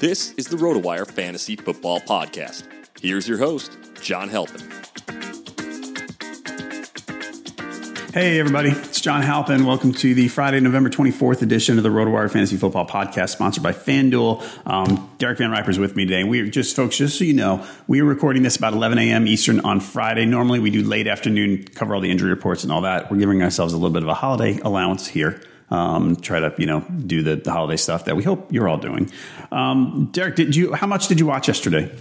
This is the RotoWire Fantasy Football Podcast. Here's your host, John Halpin. Hey, everybody. It's John Halpin. Welcome to the Friday, November 24th edition of the RotoWire Fantasy Football Podcast, sponsored by FanDuel. Um, Derek Van Riper is with me today. We are just, folks, just so you know, we are recording this about 11 a.m. Eastern on Friday. Normally, we do late afternoon, cover all the injury reports and all that. We're giving ourselves a little bit of a holiday allowance here um, try to you know do the, the holiday stuff that we hope you're all doing. Um, Derek, did you? How much did you watch yesterday?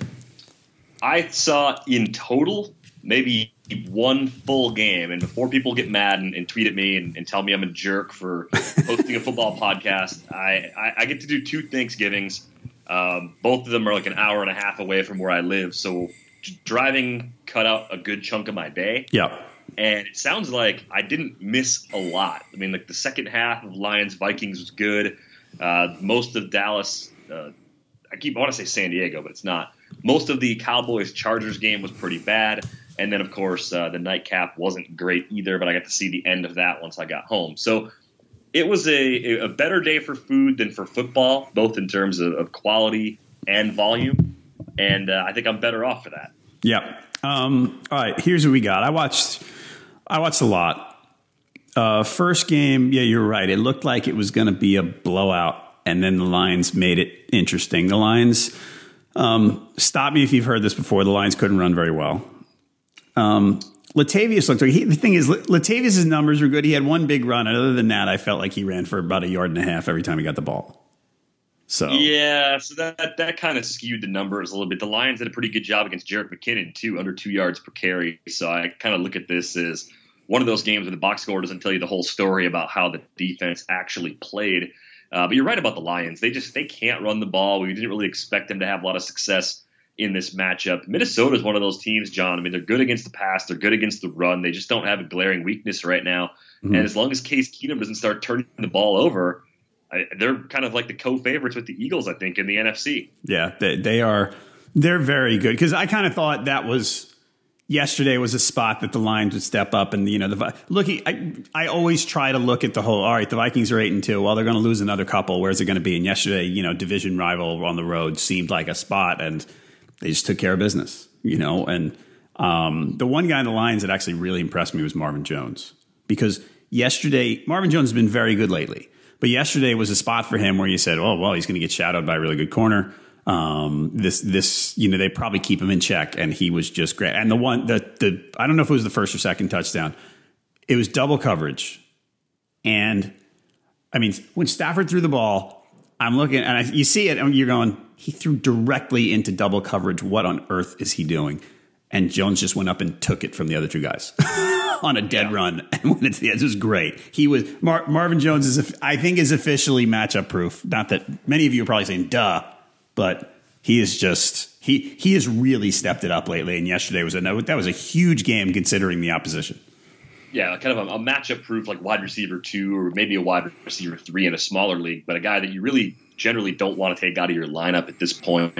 I saw in total maybe one full game. And before people get mad and, and tweet at me and, and, tell me I'm a jerk for hosting a football podcast, I, I, I, get to do two Thanksgivings. Um, both of them are like an hour and a half away from where I live. So driving cut out a good chunk of my day. Yeah and it sounds like I didn't miss a lot. I mean, like the second half of Lions Vikings was good. Uh, most of Dallas, uh, I keep I want to say San Diego, but it's not. Most of the Cowboys Chargers game was pretty bad, and then of course uh, the nightcap wasn't great either. But I got to see the end of that once I got home. So it was a, a better day for food than for football, both in terms of, of quality and volume. And uh, I think I'm better off for that. Yeah. Um, all right. Here's what we got. I watched I watched a lot. Uh, first game, yeah, you're right. It looked like it was going to be a blowout, and then the Lions made it interesting. The Lions, um, stop me if you've heard this before. The Lions couldn't run very well. Um, Latavius looked like he, the thing is Latavius's numbers were good. He had one big run. Other than that, I felt like he ran for about a yard and a half every time he got the ball. So yeah, so that that kind of skewed the numbers a little bit. The Lions did a pretty good job against Jerick McKinnon too, under two yards per carry. So I kind of look at this as one of those games where the box score doesn't tell you the whole story about how the defense actually played. Uh, but you're right about the Lions. They just they can't run the ball. We didn't really expect them to have a lot of success in this matchup. Minnesota is one of those teams, John. I mean, they're good against the pass. They're good against the run. They just don't have a glaring weakness right now. Mm-hmm. And as long as Case Keenum doesn't start turning the ball over, I, they're kind of like the co-favorites with the Eagles, I think, in the NFC. Yeah, they, they are. They're very good because I kind of thought that was yesterday was a spot that the Lions would step up and you know the look I I always try to look at the whole all right the Vikings are 8 and 2 well they're going to lose another couple where's it going to be and yesterday you know division rival on the road seemed like a spot and They just took care of business, you know. And um, the one guy in the Lions that actually really impressed me was Marvin Jones because yesterday Marvin Jones has been very good lately, but yesterday was a spot for him where you said, "Oh, well, he's going to get shadowed by a really good corner." Um, this this you know they probably keep him in check, and he was just great. And the one the the I don't know if it was the first or second touchdown, it was double coverage, and I mean when Stafford threw the ball, I'm looking and I, you see it, and you're going, he threw directly into double coverage. What on earth is he doing? And Jones just went up and took it from the other two guys on a dead yeah. run and went into the edge. It was great. He was Mar- Marvin Jones is I think is officially matchup proof. Not that many of you are probably saying duh, but he is just he he has really stepped it up lately. And yesterday was a that was a huge game considering the opposition. Yeah, kind of a, a matchup proof like wide receiver two or maybe a wide receiver three in a smaller league, but a guy that you really generally don't want to take out of your lineup at this point.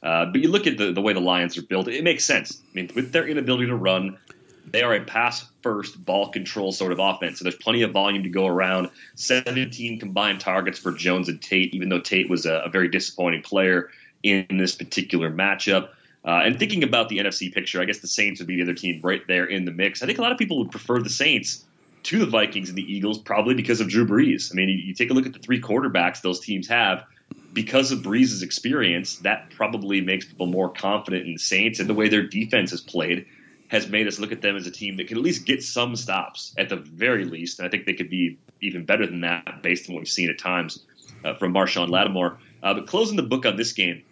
Uh, but you look at the, the way the Lions are built, it makes sense. I mean, with their inability to run, they are a pass first ball control sort of offense. So there's plenty of volume to go around. 17 combined targets for Jones and Tate, even though Tate was a, a very disappointing player in this particular matchup. Uh, and thinking about the NFC picture, I guess the Saints would be the other team right there in the mix. I think a lot of people would prefer the Saints to the Vikings and the Eagles, probably because of Drew Brees. I mean, you, you take a look at the three quarterbacks those teams have because of Brees' experience, that probably makes people more confident in the Saints and the way their defense has played has made us look at them as a team that can at least get some stops at the very least. And I think they could be even better than that based on what we've seen at times uh, from Marshon Lattimore. Uh, but closing the book on this game,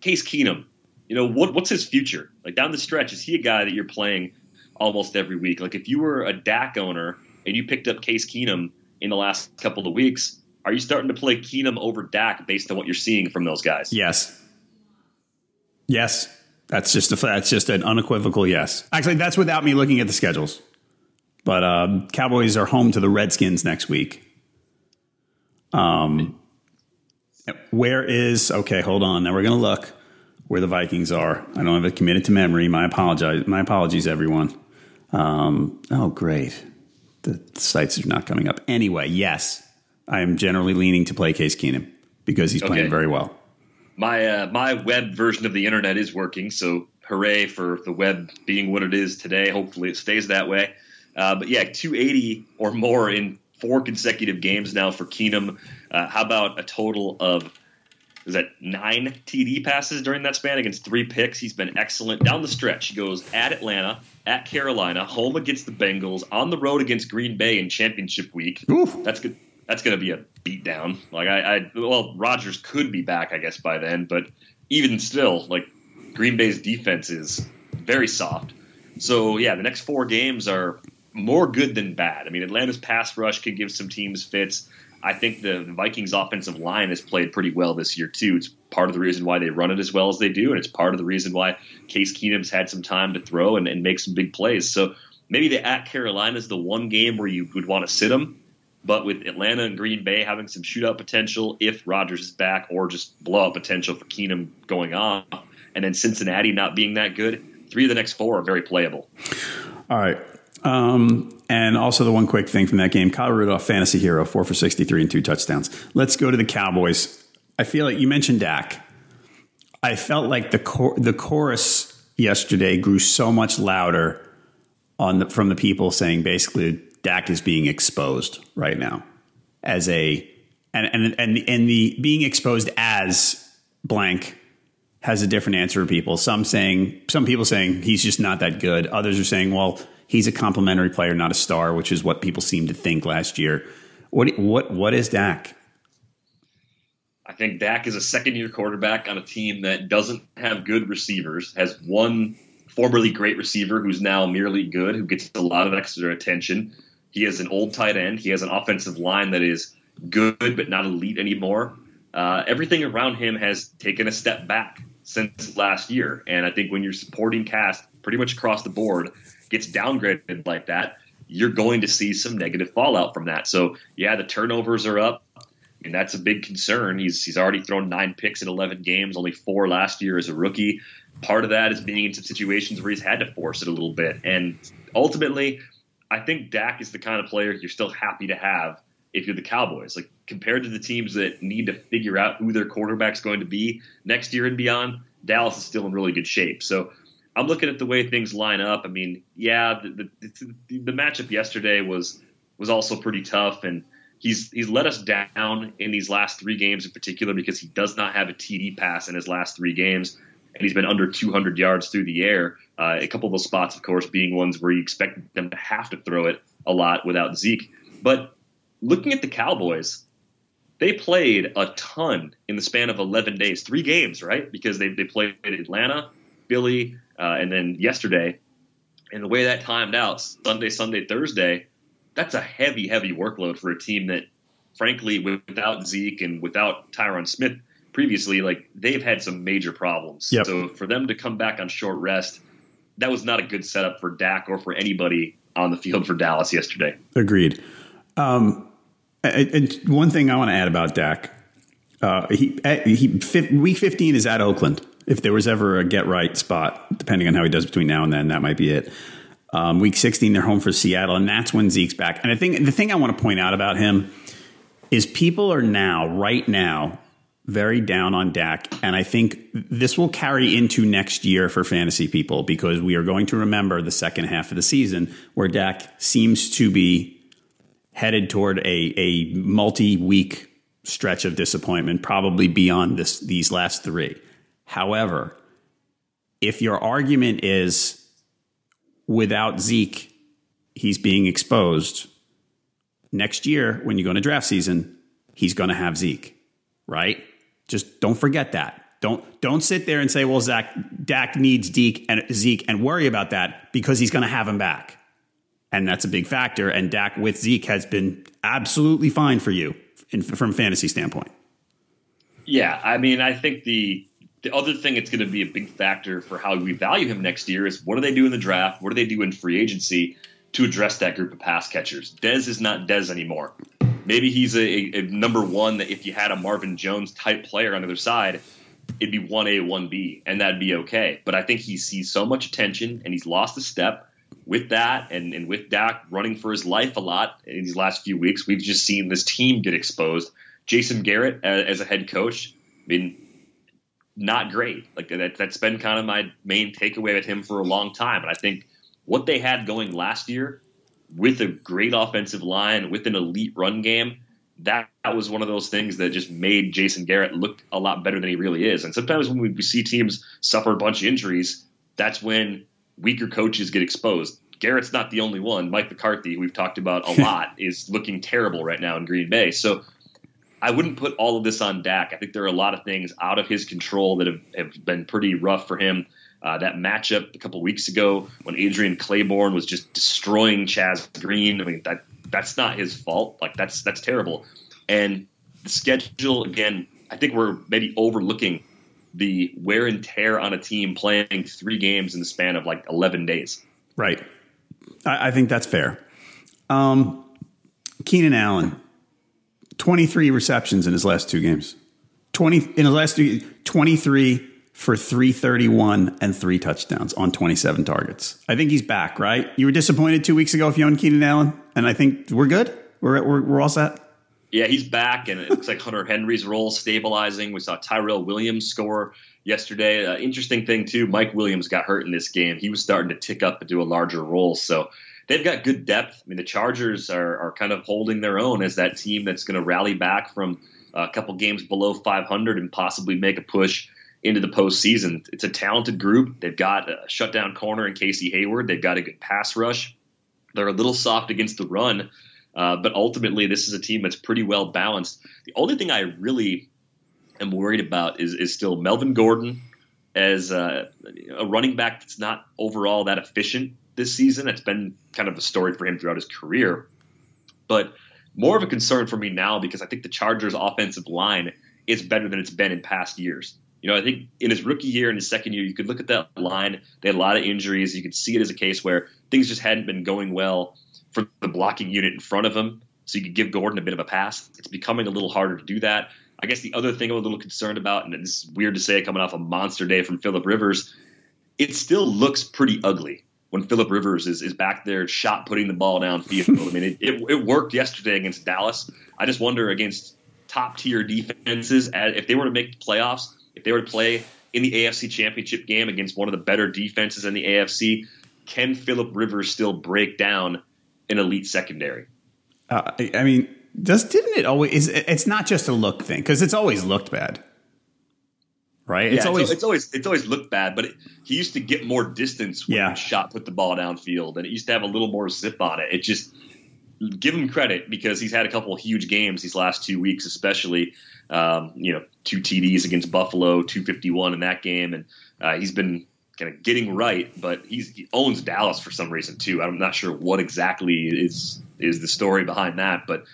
Case Keenum, you know, what, what's his future? Like down the stretch, is he a guy that you're playing almost every week? Like if you were a Dak owner and you picked up Case Keenum in the last couple of weeks, are you starting to play Keenum over Dak based on what you're seeing from those guys? Yes. Yes. That's just a that's just an unequivocal yes. Actually, that's without me looking at the schedules. But um, Cowboys are home to the Redskins next week. Um, where is okay? Hold on. Now we're going to look where the Vikings are. I don't have it committed to memory. My apologize. My apologies, everyone. Um, oh, great. The sites are not coming up. Anyway, yes, I am generally leaning to play Case Keenum because he's playing very well. My uh, my web version of the internet is working, so hooray for the web being what it is today. Hopefully, it stays that way. Uh, but yeah, 280 or more in four consecutive games now for Keenum. Uh, how about a total of is that nine TD passes during that span against three picks? He's been excellent down the stretch. He goes at Atlanta, at Carolina, home against the Bengals, on the road against Green Bay in championship week. Oof. That's good that's going to be a beatdown. Like I, I, well, Rodgers could be back, I guess, by then, but even still, like Green Bay's defense is very soft. So yeah, the next four games are more good than bad. I mean, Atlanta's pass rush could give some teams fits. I think the Vikings offensive line has played pretty well this year too. It's part of the reason why they run it as well as they do, and it's part of the reason why Case Keenum's had some time to throw and, and make some big plays. So maybe the at Carolina is the one game where you would want to sit him. But with Atlanta and Green Bay having some shootout potential if Rodgers is back, or just blowout potential for Keenum going on, and then Cincinnati not being that good, three of the next four are very playable. All right. Um, and also the one quick thing from that game, Kyle Rudolph, fantasy hero, four for 63 and two touchdowns. Let's go to the Cowboys. I feel like you mentioned Dak. I felt like the cor- the chorus yesterday grew so much louder on the, from the people saying basically Dak is being exposed right now as a and and and and the being exposed as blank has a different answer for people. Some saying some people saying he's just not that good. Others are saying, well, he's a complimentary player, not a star, which is what people seem to think last year. What what what is Dak? I think Dak is a second year quarterback on a team that doesn't have good receivers, has one formerly great receiver who's now merely good, who gets a lot of extra attention. He has an old tight end. He has an offensive line that is good but not elite anymore. Uh, everything around him has taken a step back since last year, and I think when your supporting cast pretty much across the board gets downgraded like that, you're going to see some negative fallout from that. So yeah, the turnovers are up. and that's a big concern. He's he's already thrown nine picks in 11 games, only four last year as a rookie. Part of that is being in some situations where he's had to force it a little bit, and ultimately, I think Dak is the kind of player you're still happy to have if you're the Cowboys. Like compared to the teams that need to figure out who their quarterback's going to be next year and beyond, Dallas is still in really good shape. So I'm looking at the way things line up. I mean, yeah, the, the, the matchup yesterday was was also pretty tough, and he's he's let us down in these last three games in particular because he does not have a TD pass in his last three games, and he's been under 200 yards through the air. Uh, a couple of those spots, of course, being ones where you expect them to have to throw it a lot without Zeke. But looking at the Cowboys, they played a ton in the span of 11 days, three games, right? Because they, they played Atlanta, Philly, uh, and then yesterday. And the way that timed out, Sunday, Sunday, Thursday, that's a heavy, heavy workload for a team that, frankly, without Zeke and without Tyron Smith previously, like they've had some major problems. Yep. So for them to come back on short rest, that was not a good setup for Dak or for anybody on the field for Dallas yesterday. Agreed. Um, and one thing I want to add about Dak, uh, he, he week 15 is at Oakland. If there was ever a get right spot, depending on how he does between now and then, that might be it. Um, week 16, they're home for Seattle, and that's when Zeke's back. And I think the thing I want to point out about him is people are now, right now, very down on Dak. And I think this will carry into next year for fantasy people because we are going to remember the second half of the season where Dak seems to be headed toward a, a multi week stretch of disappointment, probably beyond this, these last three. However, if your argument is without Zeke, he's being exposed, next year when you go into draft season, he's going to have Zeke, right? Just don't forget that. Don't don't sit there and say, "Well, Zach Dak needs Zeke and Zeke and worry about that because he's going to have him back." And that's a big factor. And Dak with Zeke has been absolutely fine for you in, from fantasy standpoint. Yeah, I mean, I think the the other thing that's going to be a big factor for how we value him next year is what do they do in the draft? What do they do in free agency to address that group of pass catchers? Dez is not Dez anymore. Maybe he's a, a, number one that if you had a Marvin Jones type player on the other side, it'd be 1A, 1B, and that'd be okay. But I think he sees so much attention and he's lost a step with that and, and with Dak running for his life a lot in these last few weeks. We've just seen this team get exposed. Jason Garrett as a head coach, I mean, not great. Like that, that's been kind of my main takeaway with him for a long time. And I think what they had going last year with a great offensive line, with an elite run game, that, that was one of those things that just made Jason Garrett look a lot better than he really is. And sometimes when we see teams suffer a bunch of injuries, that's when weaker coaches get exposed. Garrett's not the only one. Mike McCarthy, who we've talked about a lot, is looking terrible right now in Green Bay. So I wouldn't put all of this on Dak. I think there are a lot of things out of his control that have, have been pretty rough for him. Uh, that matchup a couple weeks ago when Adrian Clayborn was just destroying Chaz Green. I mean that that's not his fault. Like that's that's terrible. And the schedule again, I think we're maybe overlooking the wear and tear on a team playing three games in the span of like eleven days. Right. I, I think that's fair. Um, Keenan Allen, twenty three receptions in his last two games. Twenty in his last two, 23 for 331 and three touchdowns on 27 targets. I think he's back, right? You were disappointed two weeks ago if you owned Keenan Allen, and I think we're good. We're, we're, we're all set. Yeah, he's back, and it looks like Hunter Henry's role stabilizing. We saw Tyrell Williams score yesterday. Uh, interesting thing, too, Mike Williams got hurt in this game. He was starting to tick up into a larger role. So they've got good depth. I mean, the Chargers are, are kind of holding their own as that team that's going to rally back from a couple games below 500 and possibly make a push into the postseason. It's a talented group. They've got a shutdown corner in Casey Hayward. They've got a good pass rush. They're a little soft against the run, uh, but ultimately, this is a team that's pretty well balanced. The only thing I really am worried about is, is still Melvin Gordon as a, a running back that's not overall that efficient this season. It's been kind of a story for him throughout his career. But more of a concern for me now because I think the Chargers' offensive line is better than it's been in past years. You know, I think in his rookie year and his second year, you could look at that line. They had a lot of injuries. You could see it as a case where things just hadn't been going well for the blocking unit in front of him. So you could give Gordon a bit of a pass. It's becoming a little harder to do that. I guess the other thing I'm a little concerned about, and it's weird to say coming off a monster day from Philip Rivers, it still looks pretty ugly when Philip Rivers is, is back there shot putting the ball downfield. I mean, it, it, it worked yesterday against Dallas. I just wonder against top tier defenses, if they were to make the playoffs, if they were to play in the AFC Championship game against one of the better defenses in the AFC, can Philip Rivers still break down an elite secondary? Uh, I mean, does didn't it always? It's not just a look thing because it's always looked bad, right? It's always it's always it's always looked bad, but it, he used to get more distance when yeah. shot put the ball downfield, and it used to have a little more zip on it. It just give him credit because he's had a couple of huge games these last two weeks, especially. Um, you know, two TDs against Buffalo, 251 in that game, and uh, he's been kind of getting right. But he owns Dallas for some reason too. I'm not sure what exactly is is the story behind that, but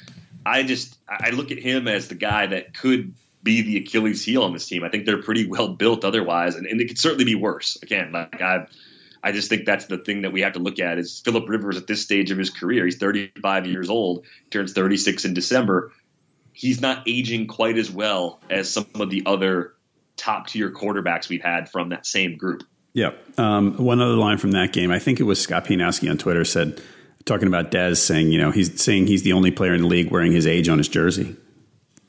I just I look at him as the guy that could be the Achilles heel on this team. I think they're pretty well built otherwise, and, and it could certainly be worse. Again, like I I just think that's the thing that we have to look at is Philip Rivers at this stage of his career. He's 35 years old, turns 36 in December. He's not aging quite as well as some of the other top tier quarterbacks we've had from that same group. Yep. Um, one other line from that game, I think it was Scott Pianowski on Twitter said, talking about Dez saying, you know, he's saying he's the only player in the league wearing his age on his jersey.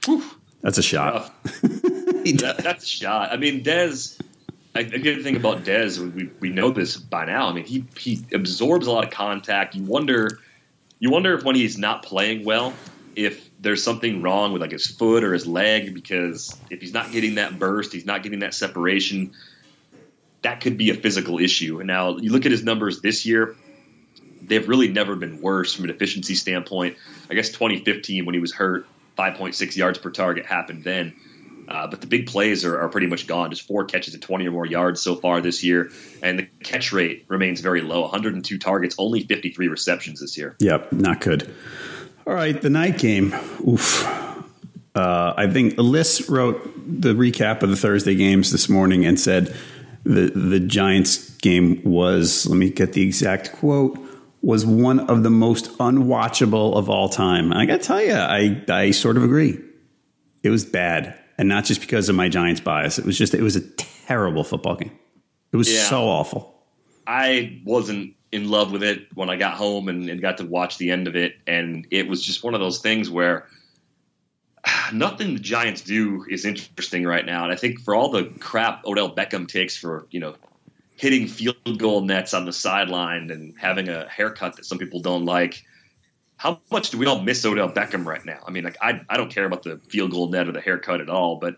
Whew. That's a shot. that, that's a shot. I mean, Dez a good thing about Dez, we, we know this by now. I mean, he he absorbs a lot of contact. You wonder, you wonder if when he's not playing well, if there's something wrong with like his foot or his leg, because if he's not getting that burst, he's not getting that separation. That could be a physical issue. And now you look at his numbers this year; they've really never been worse from an efficiency standpoint. I guess 2015 when he was hurt, 5.6 yards per target happened then. Uh, but the big plays are, are, pretty much gone. Just four catches at 20 or more yards so far this year. And the catch rate remains very low 102 targets, only 53 receptions this year. Yep, not good. All right, the night game. Oof. Uh, I think Liss wrote the recap of the Thursday games this morning and said the, the Giants game was, let me get the exact quote, was one of the most unwatchable of all time. And I got to tell you, I, I sort of agree. It was bad and not just because of my Giants bias. It was just it was a terrible football game. It was yeah. so awful. I wasn't in love with it when I got home and, and, got to watch the end of it, and it was just one of those things where nothing the Giants do is interesting right now. And I think for all the crap Odell Beckham takes for you know hitting field goal nets on the sideline and having a haircut that some people don't like how much do we all miss Odell Beckham right now? I mean, like I I don't care about the field goal net or the haircut at all, but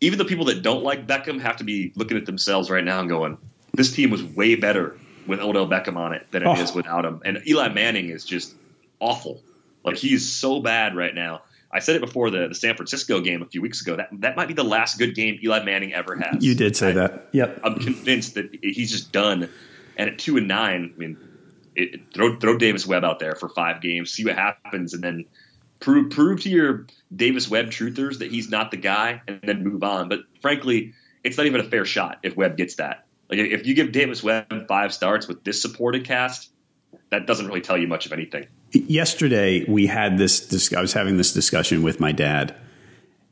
even the people that don't like Beckham have to be looking at themselves right now and going, this team was way better with Odell Beckham on it than it oh. is without him. And Eli Manning is just awful. Like he's so bad right now. I said it before the, the San Francisco game a few weeks ago. That that might be the last good game Eli Manning ever has. You did say I, that. Yep. I'm convinced that he's just done. And at two and nine, I mean, it, throw throw Davis Webb out there for five games, see what happens, and then prove prove to your Davis Webb truthers that he's not the guy, and then move on. But frankly, it's not even a fair shot if Webb gets that. Like if you give Davis Webb five starts with this supported cast, that doesn't really tell you much of anything. Yesterday we had this. I was having this discussion with my dad,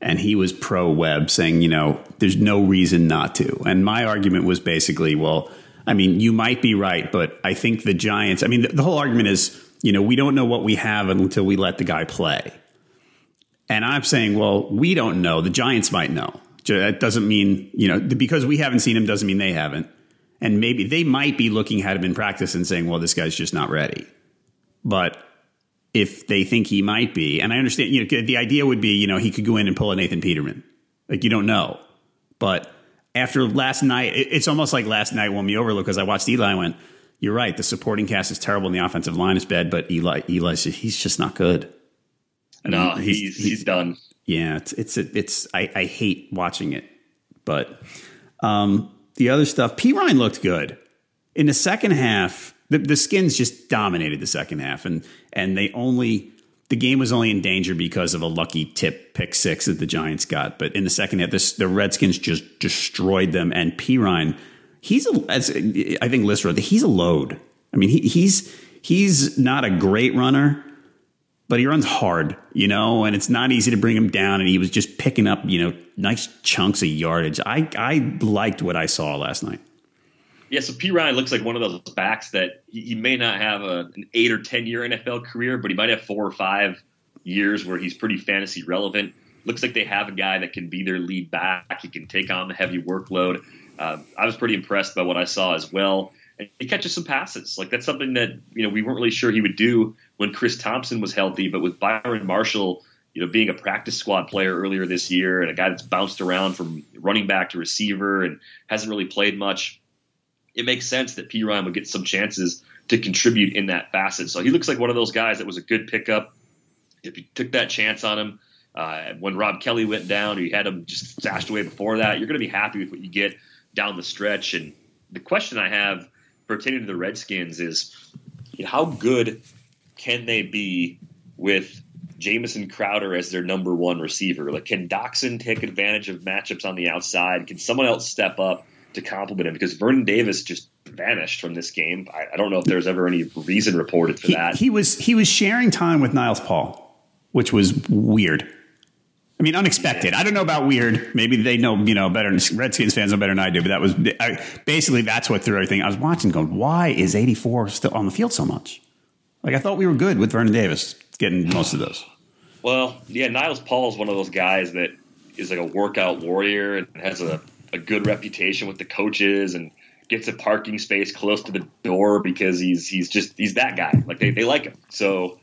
and he was pro Webb, saying, you know, there's no reason not to. And my argument was basically, well I mean, you might be right, but I think the Giants, I mean, the, the whole argument is, you know, we don't know what we have until we let the guy play. And I'm saying, well, we don't know. The Giants might know. That doesn't mean, you know, because we haven't seen him doesn't mean they haven't. And maybe they might be looking at him in practice and saying, well, this guy's just not ready. But if they think he might be, and I understand, you know, the idea would be, you know, he could go in and pull a Nathan Peterman. Like, you don't know. But after last night, it's almost like last night won me over because I watched Eli and went, You're right. The supporting cast is terrible and the offensive line is bad, but Eli, Eli's he's just not good. No, he's, he's, he's done. Yeah, it's it's it's I, I hate watching it, but um, the other stuff. Perine looked good in the second half. The, the skins just dominated the second half, and and they only the game was only in danger because of a lucky tip pick six that the Giants got. But in the second half, this, the Redskins just destroyed them. And Perine, he's a, as I think Lister, he's a load. I mean, he, he's he's not a great runner, but he runs hard, you know, and it's not easy to bring him down. And he was just picking up, you know, nice chunks of yardage. I I liked what I saw last night. Yeah, so Perine looks like one of those backs that he, he may not have a, an eight or ten year NFL career, but he might have four or five years where he's pretty fantasy relevant. looks like they have a guy that can be their lead back. He can take on the heavy workload. Uh, I was pretty impressed by what I saw as well. And he catches some passes. Like that's something that you know we weren't really sure he would do when Chris Thompson was healthy, but with Byron Marshall, you know, being a practice squad player earlier this year and a guy that's bounced around from running back to receiver and hasn't really played much, it makes sense that Perine would get some chances to contribute in that facet. So he looks like one of those guys that was a good pickup. If you took that chance on him, uh, when Rob Kelley went down, or you had him just stashed away before that, you're going to be happy with what you get down the stretch. And the question I have pertaining to the Redskins is you know, how good can they be with Jamison Crowder as their number one receiver? Like, can Doctson take advantage of matchups on the outside? Can someone else step up to complement him? Because Vernon Davis just vanished from this game. I, I don't know if there's ever any reason reported for he, that. He was he was sharing time with Niles Paul, which was weird. I mean, unexpected. I don't know about weird. Maybe they know, you know, better. Redskins fans know better than I do. But that was I, basically that's what threw everything. I was watching, going, why is eighty four still on the field so much? Like I thought we were good with Vernon Davis getting most of those. Well, yeah, Niles Paul is one of those guys that is like a workout warrior and has a, a good reputation with the coaches and gets a parking space close to the door because he's he's just he's that guy. Like they, they like him. So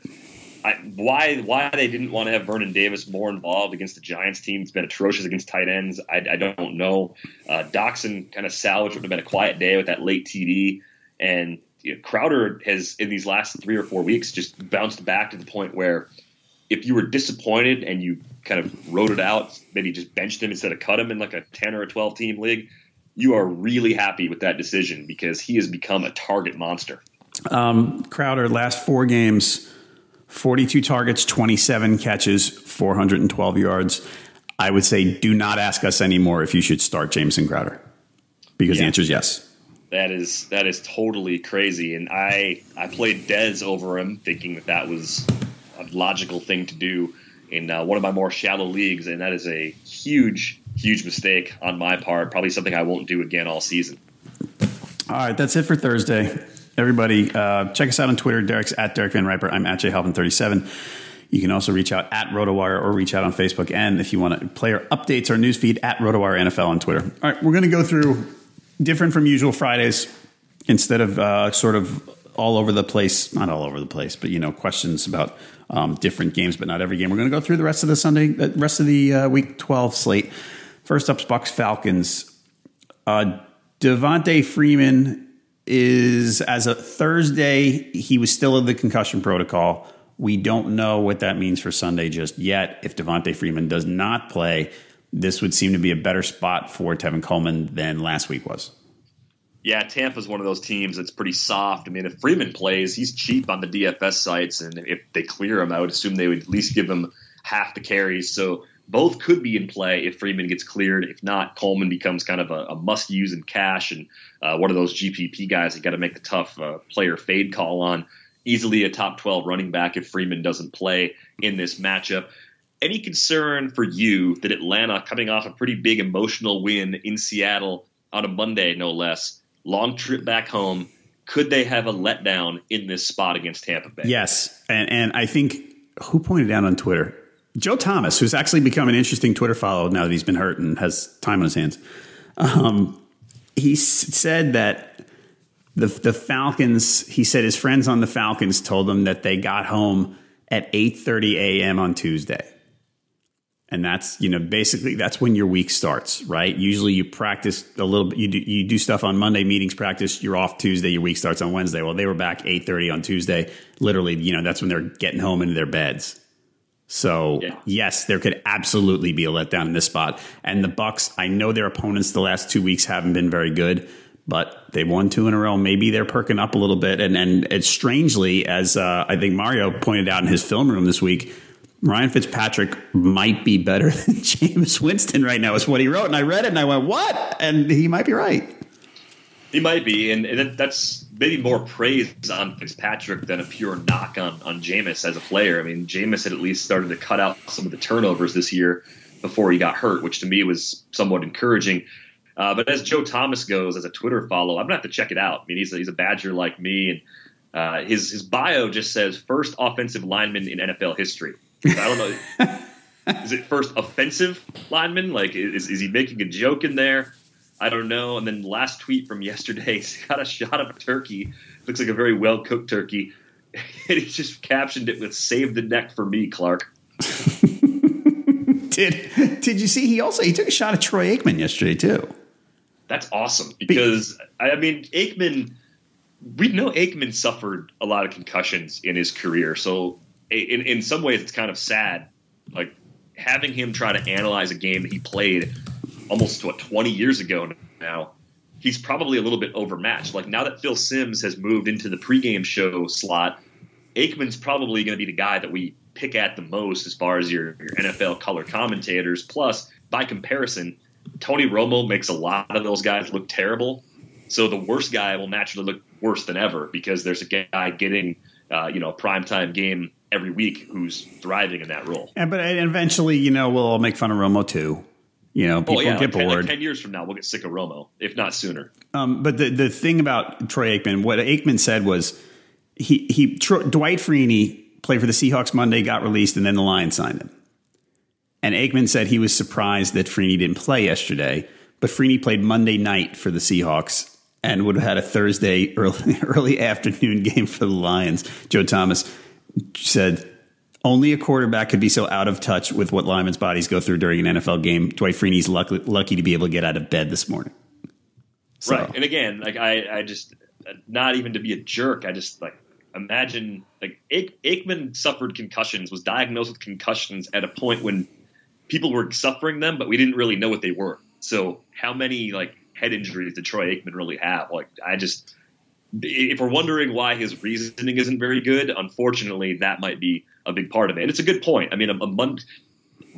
I, why why they didn't want to have Vernon Davis more involved against the Giants team? It's been atrocious against tight ends. I, I don't know. Uh, Doctson kind of salvaged would have been a quiet day with that late TD, and you know, Crowder has in these last three or four weeks just bounced back to the point where if you were disappointed and you kind of wrote it out, maybe just benched him instead of cut him in like a ten or a twelve team league, you are really happy with that decision because he has become a target monster. Um, Crowder last four games 42 targets, 27 catches, 412 yards. I would say do not ask us anymore if you should start Jamison Crowder because yeah. the answer is yes. That is that is totally crazy, and I I played Dez over him, thinking that that was a logical thing to do in uh, one of my more shallow leagues, and that is a huge huge mistake on my part. Probably something I won't do again all season. All right, that's it for Thursday everybody, uh, check us out on Twitter. Derek's at Derek Van Riper. I'm at jhalpin37. You can also reach out at RotoWire or reach out on Facebook. And if you want to, player updates or newsfeed at RotoWire NFL on Twitter. All right, we're going to go through different from usual Fridays instead of uh, sort of all over the place, not all over the place, but you know, questions about um, different games, but not every game. We're going to go through the rest of the Sunday, the rest of the uh, Week 12 slate. First up, Bucks Falcons. Uh, Freeman is as a Thursday, he was still in the concussion protocol. We don't know what that means for Sunday just yet. If Devonta Freeman does not play, this would seem to be a better spot for Tevin Coleman than last week was. Yeah, Tampa's one of those teams that's pretty soft. I mean, if Freeman plays, he's cheap on the DFS sites, and if they clear him, I would assume they would at least give him half the carries. So both could be in play if Freeman gets cleared. If not, Coleman becomes kind of a, a must use in cash and uh, one of those GPP guys you got to make the tough uh, player fade call on. Easily a top 12 running back if Freeman doesn't play in this matchup. Any concern for you that Atlanta, coming off a pretty big emotional win in Seattle on a Monday, no less, long trip back home, could they have a letdown in this spot against Tampa Bay? Yes. And, and I think who pointed out on Twitter? Joe Thomas, who's actually become an interesting Twitter follow now that he's been hurt and has time on his hands. Um, he said that the the Falcons. He said his friends on the Falcons told him that they got home at eight thirty a.m. on Tuesday, and that's you know basically that's when your week starts, right? Usually you practice a little bit. You do you do stuff on Monday, meetings practice. You're off Tuesday. Your week starts on Wednesday. Well, they were back eight thirty on Tuesday. Literally, you know that's when they're getting home into their beds so yeah. yes, there could absolutely be a letdown in this spot. And the Bucks, I know their opponents the last two weeks haven't been very good, but they've won two in a row. Maybe they're perking up a little bit. And and it's strangely, as uh, I think Mario pointed out in his film room this week, Ryan Fitzpatrick might be better than Jameis Winston right now. Is what he wrote, and I read it and I went, "What?" And he might be right. He might be, and, and that's maybe more praise on Fitzpatrick than a pure knock on on Jameis as a player. I mean, Jameis had at least started to cut out some of the turnovers this year before he got hurt, which to me was somewhat encouraging. Uh, but as Joe Thomas goes as a Twitter follow, I'm gonna have to check it out. I mean, he's a, he's a Badger like me, and uh, his his bio just says first offensive lineman in NFL history. I don't know. is it first offensive lineman? Like, is, is he making a joke in there? I don't know. And then last tweet from yesterday, he's got a shot of a turkey. Looks like a very well cooked turkey. And he just captioned it with "Save the neck for me, Clark." did Did you see? He also he took a shot at Troy Aikman yesterday too. That's awesome because I mean Aikman. We know Aikman suffered a lot of concussions in his career, so in in some ways it's kind of sad, like having him try to analyze a game that he played almost what 20 years ago now. He's probably a little bit overmatched. Like now that Phil Simms has moved into the pregame show slot, Aikman's probably going to be the guy that we pick at the most as far as your, your NFL color commentators. Plus, by comparison, Tony Romo makes a lot of those guys look terrible. So the worst guy will naturally look worse than ever because there's a guy getting, uh, you know, a primetime game every week who's thriving in that role. And but eventually, you know, we'll all make fun of Romo too. You know, people oh, yeah, get like bored. Ten, like ten years from now, we'll get sick of Romo, if not sooner. Um, but the the thing about Troy Aikman, what Aikman said was he he Troy, Dwight Freeney played for the Seahawks Monday, got released, and then the Lions signed him. And Aikman said he was surprised that Freeney didn't play yesterday, but Freeney played Monday night for the Seahawks and would have had a Thursday early early afternoon game for the Lions. Joe Thomas said only a quarterback could be so out of touch with what linemen's bodies go through during an NFL game. Dwight Freeney's lucky, lucky to be able to get out of bed this morning. So. Right, and again, like I, I just not even to be a jerk. I just like imagine like Aikman suffered concussions, was diagnosed with concussions at a point when people were suffering them, but we didn't really know what they were. So how many like head injuries did Troy Aikman really have? Like I just if we're wondering why his reasoning isn't very good, unfortunately, that might be a big part of it. And it's a good point. I mean, a, a Mon-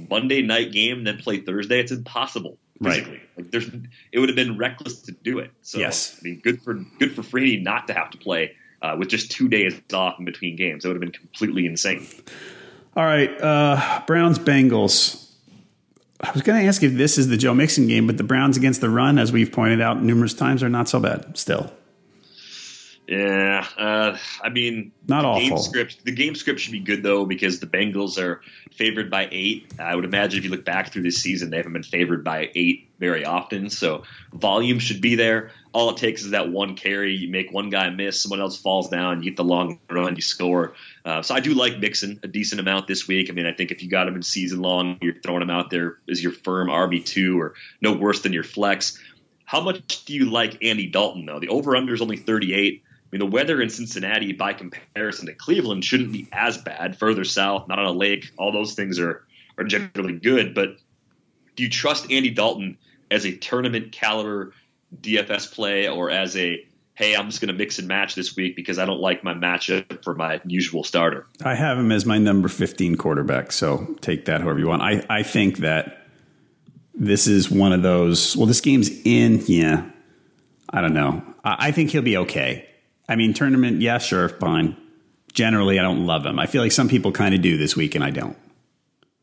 Monday night game, then play Thursday, it's impossible physically. Right. Like there's, it would have been reckless to do it. So, yes. I mean, good for good for Freeney not to have to play uh, with just two days off in between games. It would have been completely insane. All right, uh, Browns Bengals. I was going to ask if this is the Joe Mixon game, but the Browns against the run, as we've pointed out numerous times, are not so bad still. Yeah, uh, I mean, not the awful. Game script, the game script should be good though because the Bengals are favored by eight. I would imagine if you look back through this season, they haven't been favored by eight very often. So volume should be there. All it takes is that one carry. You make one guy miss, someone else falls down, you get the long run, you score. Uh, so I do like Mixon a decent amount this week. I mean, I think if you got him in season long, you're throwing him out there as your firm RB two or no worse than your flex. How much do you like Andy Dalton though? The over under is only 38. I mean, the weather in Cincinnati, by comparison to Cleveland, shouldn't be as bad. Further south, not on a lake, all those things are are generally good. But do you trust Andy Dalton as a tournament caliber DFS play, or as a hey, I'm just going to mix and match this week because I don't like my matchup for my usual starter? I have him as my number 15 quarterback, so take that however you want. I I think that this is one of those. Well, this game's in. Yeah, I don't know. I, I think he'll be okay. I mean, tournament, yeah, sure, fine. Generally, I don't love him. I feel like some people kind of do this week, and I don't.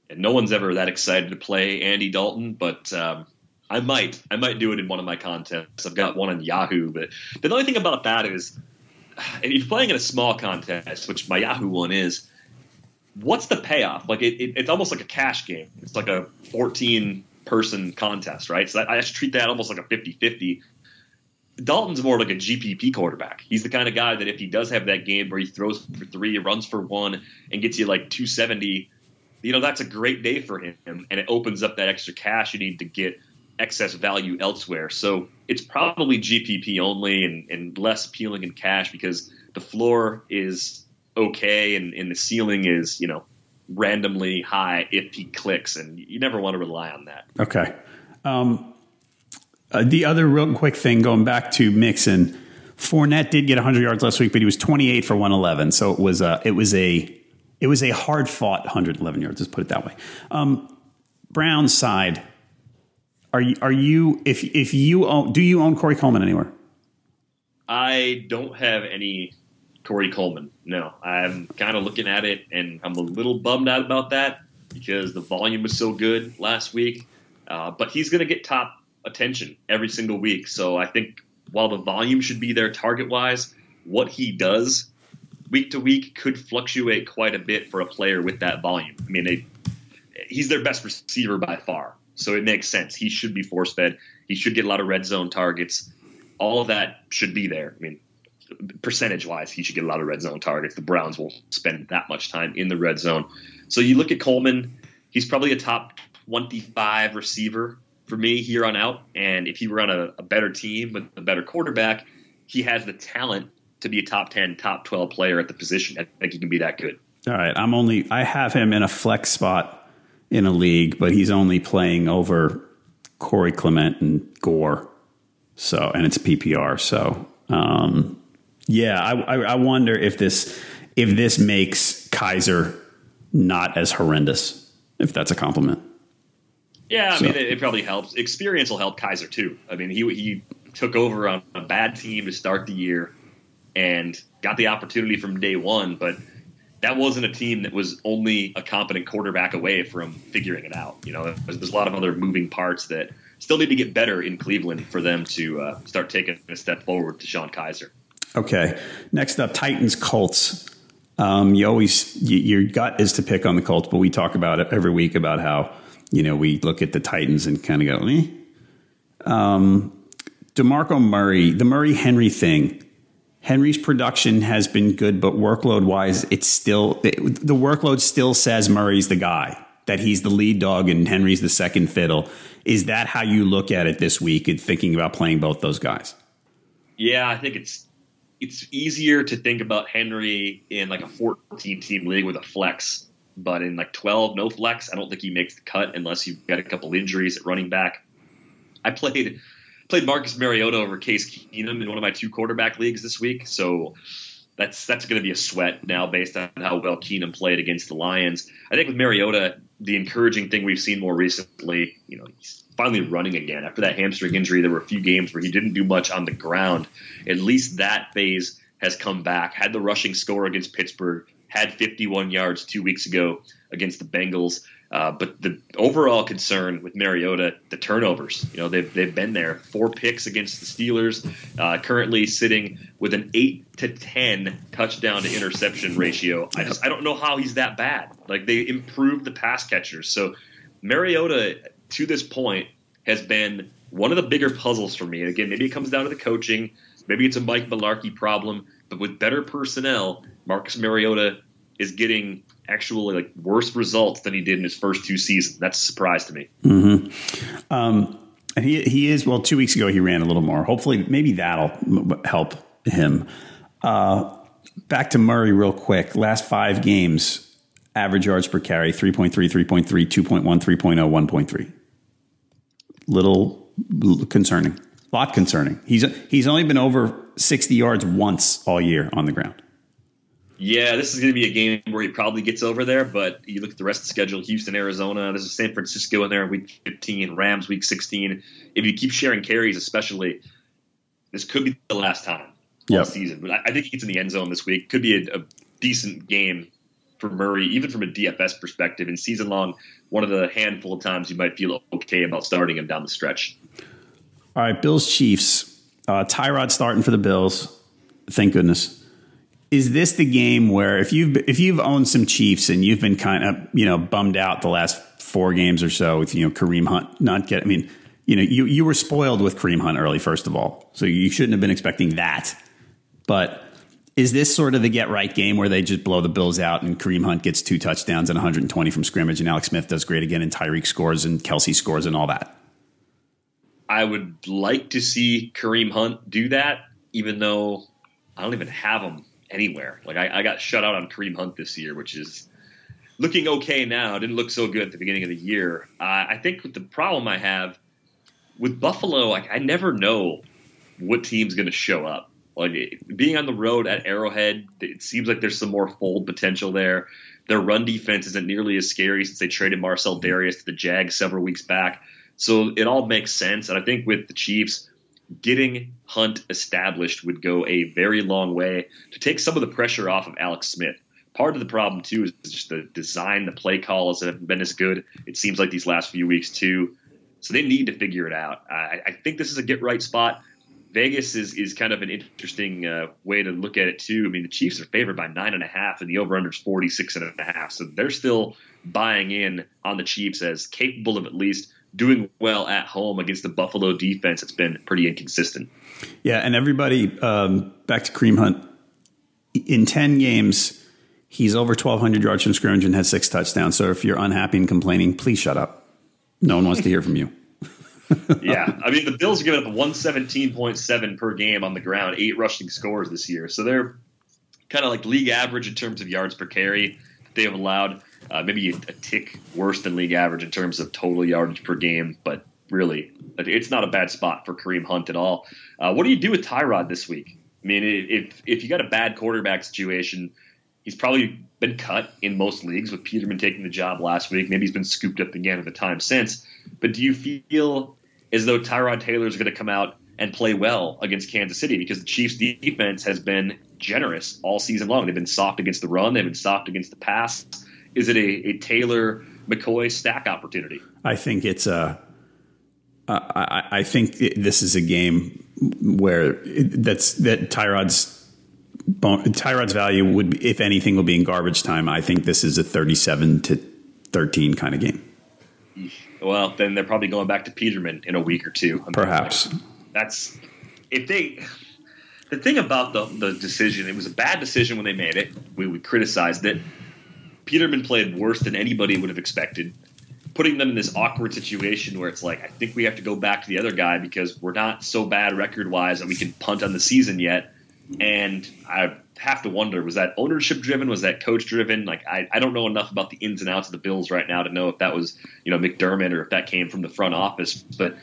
And no one's ever that excited to play Andy Dalton, but um, I might. I might do it in one of my contests. I've got one on Yahoo, but the only thing about that is, if you're playing in a small contest, which my Yahoo one is, what's the payoff? Like it, it, it's almost like a cash game. It's like a 14 person contest, right? So I, I treat that almost like a 50-50 Dalton's more like a GPP quarterback. He's the kind of guy that if he does have that game where he throws for three, runs for one, and gets you like 270, you know, that's a great day for him. And it opens up that extra cash you need to get excess value elsewhere. So it's probably GPP only and, and less appealing in cash because the floor is okay and, and the ceiling is, you know, randomly high if he clicks. And you never want to rely on that. Okay. Um, uh, the other real quick thing, going back to Mixon, Fournette did get 100 yards last week, but he was 28 for 111. So it was a, it was a it was a hard fought 111 yards. Let's put it that way. Um, Brown's side, are you are you if if you own do you own Corey Coleman anywhere? I don't have any Corey Coleman. No, I'm kind of looking at it, and I'm a little bummed out about that because the volume was so good last week. Uh, but he's going to get top attention every single week. So I think while the volume should be there target wise, what he does week to week could fluctuate quite a bit for a player with that volume. I mean, they, he's their best receiver by far. So it makes sense. He should be force fed. He should get a lot of red zone targets. All of that should be there. I mean, percentage wise, he should get a lot of red zone targets. The Browns will spend that much time in the red zone. So you look at Coleman, he's probably a top 25 receiver for me here on out. And if he were on a, a better team with a better quarterback, he has the talent to be a top 10, top 12 player at the position. I think he can be that good. All right. I'm only, I have him in a flex spot in a league, but he's only playing over Corey Clement and Gore. So, and it's PPR. So, um, yeah, I, I, I wonder if this, if this makes Kizer not as horrendous, if that's a compliment. Yeah, I so. mean, it, it, probably helps. Experience will help Kizer too. I mean, he he took over on a bad team to start the year and got the opportunity from day one, but that wasn't a team that was only a competent quarterback away from figuring it out. You know, there's, there's a lot of other moving parts that still need to get better in Cleveland for them to uh, start taking a step forward to Sean Kizer. Okay, next up, Titans Colts. Um, you always you, your gut is to pick on the Colts, but we talk about it every week about how you know we look at the Titans and kind of go, eh. Um, DeMarco Murray, the Murray Henry thing. Henry's production has been good, but workload wise, it's still the workload still says Murray's the guy that he's the lead dog and Henry's the second fiddle. Is that how you look at it this week and thinking about playing both those guys? Yeah, I think it's it's easier to think about Henry in like a 14 team league with a flex, but in like 12 no flex, I don't think he makes the cut unless you've got a couple injuries at running back. I played played Marcus Mariota over Case Keenum in one of my two quarterback leagues this week, so that's that's going to be a sweat now based on how well Keenum played against the Lions. I think with Mariota, the encouraging thing we've seen more recently, you know, he's finally running again after that hamstring injury. There were a few games where he didn't do much on the ground. At least that phase has come back. Had the rushing score against Pittsburgh, had 51 yards two weeks ago against the Bengals. Uh, but the overall concern with Mariota, the turnovers. You know, they've they've been there. Four picks against the Steelers. Uh, currently sitting with an eight to ten touchdown to interception ratio. I just I don't know how he's that bad. Like they improved the pass catchers. So Mariota to this point has been one of the bigger puzzles for me. And again, maybe it comes down to the coaching. Maybe it's a Mike Mularkey problem. But with better personnel, Marcus Mariota is getting actually like worse results than he did in his first two seasons. That's a surprise to me. Mm-hmm. Um, and he he is well. Two weeks ago, he ran a little more. Hopefully, maybe that'll help him. Uh, back to Murray real quick. Last five games, average yards per carry 3.3, 3.3, 2.1, 3.0, 1.3. Little concerning. A lot concerning. He's he's only been over 60 yards once all year on the ground. Yeah, this is going to be a game where he probably gets over there, but you look at the rest of the schedule Houston, Arizona, there's a San Francisco in there week 15, Rams week 16. If you keep sharing carries, especially, this could be the last time yep. all season. But I, I, think he gets in the end zone this week. Could be a, a decent game for Murray, even from a DFS perspective. And season long, one of the handful of times you might feel okay about starting him down the stretch. All right, Bills Chiefs. Uh, Tyrod starting for the Bills. Thank goodness is this the game where if you've if you've owned some Chiefs and you've been kind of you know bummed out the last four games or so with you know Kareem Hunt not get I mean you know you you were spoiled with Kareem Hunt early first of all. So you shouldn't have been expecting that. But is this sort of the get right game where they just blow the Bills out and Kareem Hunt gets two touchdowns and 120 from scrimmage and Alex Smith does great again and Tyreek scores and Kelce scores and all that? I would like to see Kareem Hunt do that, even though I don't even have him anywhere. Like I, I got shut out on Kareem Hunt this year, which is looking okay now. Didn't look so good at the beginning of the year. Uh, I think the problem I have with Buffalo, like I never know what team's going to show up. Like being on the road at Arrowhead, it seems like there's some more fold potential there. Their run defense isn't nearly as scary since they traded Marcell Dareus to the Jags several weeks back. So it all makes sense. And I think with the Chiefs, getting Hunt established would go a very long way to take some of the pressure off of Alex Smith. Part of the problem too is just the design, the play calls haven't been as good. It seems like these last few weeks too. So they need to figure it out. I, I think this is a get right spot. Vegas is is kind of an interesting uh, way to look at it too. I mean, the Chiefs are favored by nine and a half, and the over under is forty six and a half. So they're still buying in on the Chiefs as capable of at least doing well at home against the Buffalo defense. It's been pretty inconsistent. Yeah, and everybody um, back to Kareem Hunt in ten games. He's over 1,200 yards from scrimmage and has six touchdowns. So if you're unhappy and complaining, please shut up. No one wants to hear from you. yeah, I mean the Bills are giving up 117.7 per game on the ground, eight rushing scores this year. So they're kind of like league average in terms of yards per carry that they have allowed. Uh, maybe a, tick worse than league average in terms of total yardage per game, but really, it's not a bad spot for Kareem Hunt at all. Uh, what do you do with Tyrod this week? I mean, if if you got a bad quarterback situation, he's probably been cut in most leagues with Peterman taking the job last week. Maybe he's been scooped up again at the time since. But do you feel as though Tyrod Taylor is going to come out and play well against Kansas City because the Chiefs' defense has been generous all season long. They've been soft against the run, they've been soft against the pass. Is it a, a Taylor McCoy stack opportunity? I think it's a. Uh, I, I think this is a game where that's that Tyrod's Tyrod's value would, be, if anything, will be in garbage time. I think this is a thirty-seven to thirteen kind of game. Well, then they're probably going back to Peterman in a week or two. I mean, Perhaps that's if they. The thing about the the decision, it was a bad decision when they made it. We, we criticized it. Peterman played worse than anybody would have expected, putting them in this awkward situation where it's like, I think we have to go back to the other guy because we're not so bad record wise that we can punt on the season yet. And I have to wonder was that ownership driven? Was that coach driven? Like I, I don't know enough about the ins and outs of the Bills right now to know if that was you know McDermott or if that came from the front office. But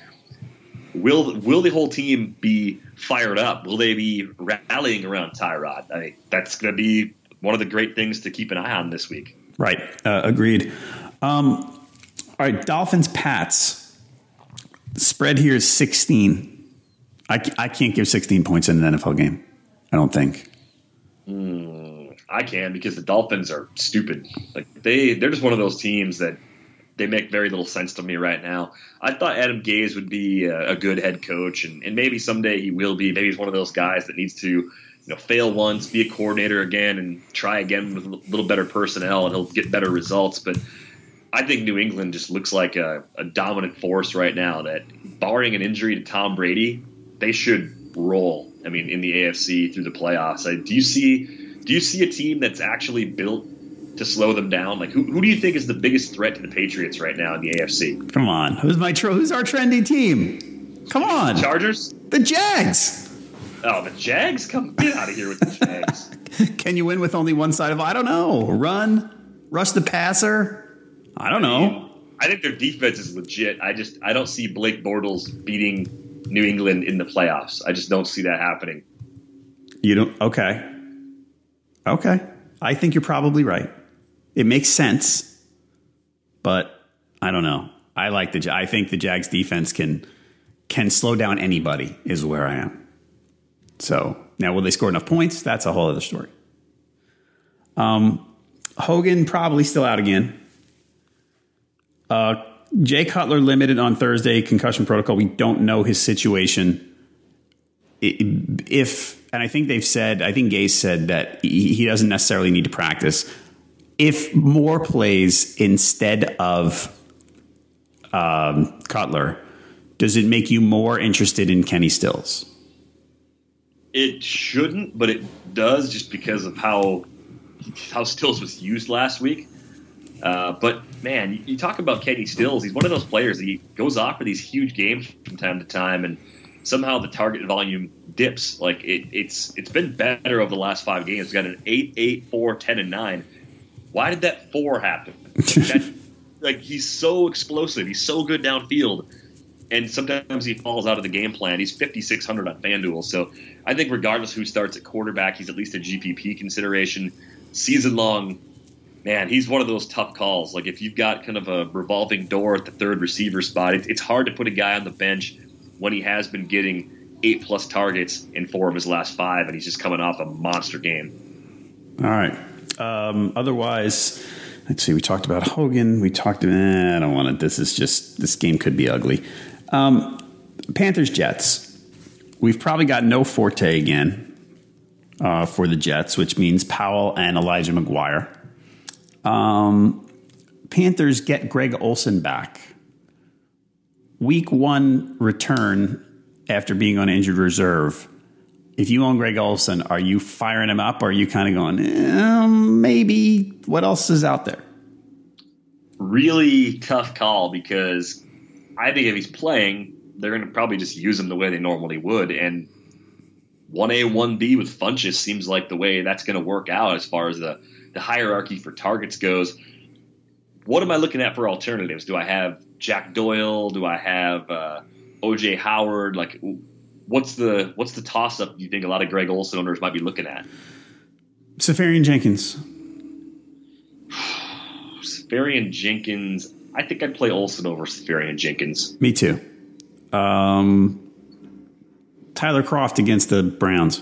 will will the whole team be fired up? Will they be rallying around Tyrod? I that's going to be one of the great things to keep an eye on this week. Right, uh, agreed. Um, all right, Dolphins Pats spread here is sixteen. I, I can't give sixteen points in an NFL game. I don't think. Mm, I can because the Dolphins are stupid. Like they, they're just one of those teams that they make very little sense to me right now. I thought Adam Gase would be a, a good head coach, and, and, maybe someday he will be. Maybe he's one of those guys that needs to, you know, fail once, be a coordinator again, and try again with a little better personnel, and he'll get better results. But I think New England just looks like a, a dominant force right now. That barring an injury to Tom Brady, they should roll. I mean, in the AFC through the playoffs. I, do you see? Do you see a team that's actually built to slow them down? Like, who, who do you think is the biggest threat to the Patriots right now in the AFC? Come on, who's my tro- who's our trendy team? Come on, Chargers, the Jags. Oh, the Jags! Come get out of here with the Jags. Can you win with only one side of? I don't know. Run, rush the passer. I don't know. I think their defense is legit. I just I don't see Blake Bortles beating New England in the playoffs. I just don't see that happening. You don't? Okay. Okay. I think you're probably right. It makes sense, but I don't know. I like the I think the Jags defense can can slow down anybody is where I am. So now will they score enough points? That's a whole other story. Um, Hogan probably still out again. Uh, Jay Cutler limited on Thursday concussion protocol. We don't know his situation. If and I think they've said, I think Gase said that he doesn't necessarily need to practice. If Moore plays instead of um, Cutler, does it make you more interested in Kenny Stills? It shouldn't, but it does just because of how how Stills was used last week. Uh, but man, you, you, talk about Kenny Stills. He's one of those players that he goes off for these huge games from time to time, and somehow the target volume dips. Like it, it's it's been better over the last five games. We got an 8, 8, 4, 10, and 9. Why did that 4 happen? that, like he's so explosive. He's so good downfield. And sometimes he falls out of the game plan. He's 5,600 on FanDuel. So I think regardless who starts at quarterback, he's at least a GPP consideration. Season long, man, he's one of those tough calls. Like if you've got kind of a revolving door at the third receiver spot, it's hard to put a guy on the bench when he has been getting eight plus targets in four of his last five, and he's just coming off a monster game. All right. Um, otherwise, let's see. We talked about Hogan. We talked. Eh, I don't want to. This is just this game could be ugly. Um, Panthers Jets. we've probably got no Forte again uh, for the Jets, which means Powell and Elijah McGuire. Um, Panthers get Greg Olsen back. Week one return after being on injured reserve. If you own Greg Olsen, are you firing him up or are you kind of going, eh, maybe what else is out there? Really tough call because I think if he's playing, they're going to probably just use him the way they normally would. And 1A, 1B with Funchess seems like the way that's going to work out as far as the, the hierarchy for targets goes. What am I looking at for alternatives? Do I have Jack Doyle? Do I have uh, OJ Howard? Like, what's the what's the toss up you think a lot of Greg Olsen owners might be looking at? Seferian Jenkins. Seferian Jenkins. I think I'd play Olsen over Seferian Jenkins. Me too. Um, Tyler Kroft against the Browns.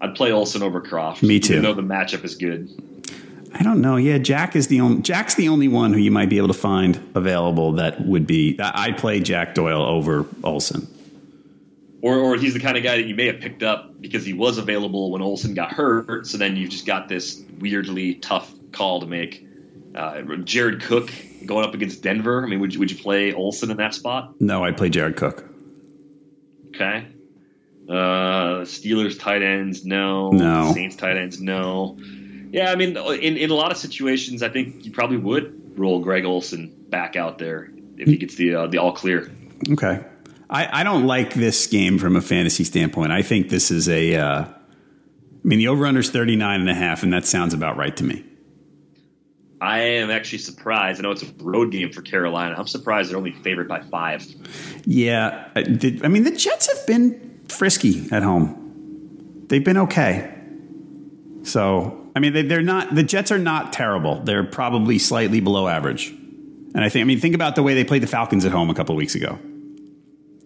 I'd play Olsen over Kroft. Me too. Even though the matchup is good. I don't know. Yeah, Jack is the only Jack's the only one who you might be able to find available that would be. I'd play Jack Doyle over Olsen. Or, or he's the kind of guy that you may have picked up because he was available when Olsen got hurt. So then you've just got this weirdly tough call to make. Uh, Jared Cook going up against Denver. I mean, would you, would you play Olsen in that spot? No, I'd play Jared Cook. Okay. Uh, Steelers tight ends, no. No. Saints tight ends, no. Yeah, I mean, in, in a lot of situations, I think you probably would roll Greg Olsen back out there if he gets the uh, the all clear. Okay. I, I don't like this game from a fantasy standpoint. I think this is a. Uh, I mean, the over under is 39 and a half, and that sounds about right to me. I am actually surprised. I know it's a road game for Carolina. I'm surprised they're only favored by five. Yeah. Uh, I, did, I mean, the Jets have been frisky at home. They've been okay. So, I mean, they, they're not, the Jets are not terrible. They're probably slightly below average. And I think, I mean, think about the way they played the Falcons at home a couple of weeks ago.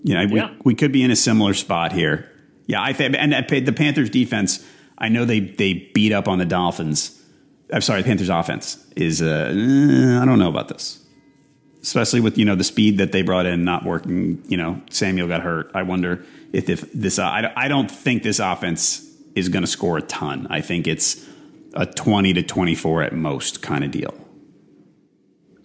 You know, we, Yeah. we could be in a similar spot here. Yeah, I think, and the Panthers defense, I know they, they beat up on the Dolphins. I'm sorry, the Panthers offense is, uh, I don't know about this. Especially with, you know, the speed that they brought in not working, you know, Samuel got hurt. I wonder if, if this, uh, I, I don't think this offense is going to score a ton. I think it's a 20 to 24 at most kind of deal.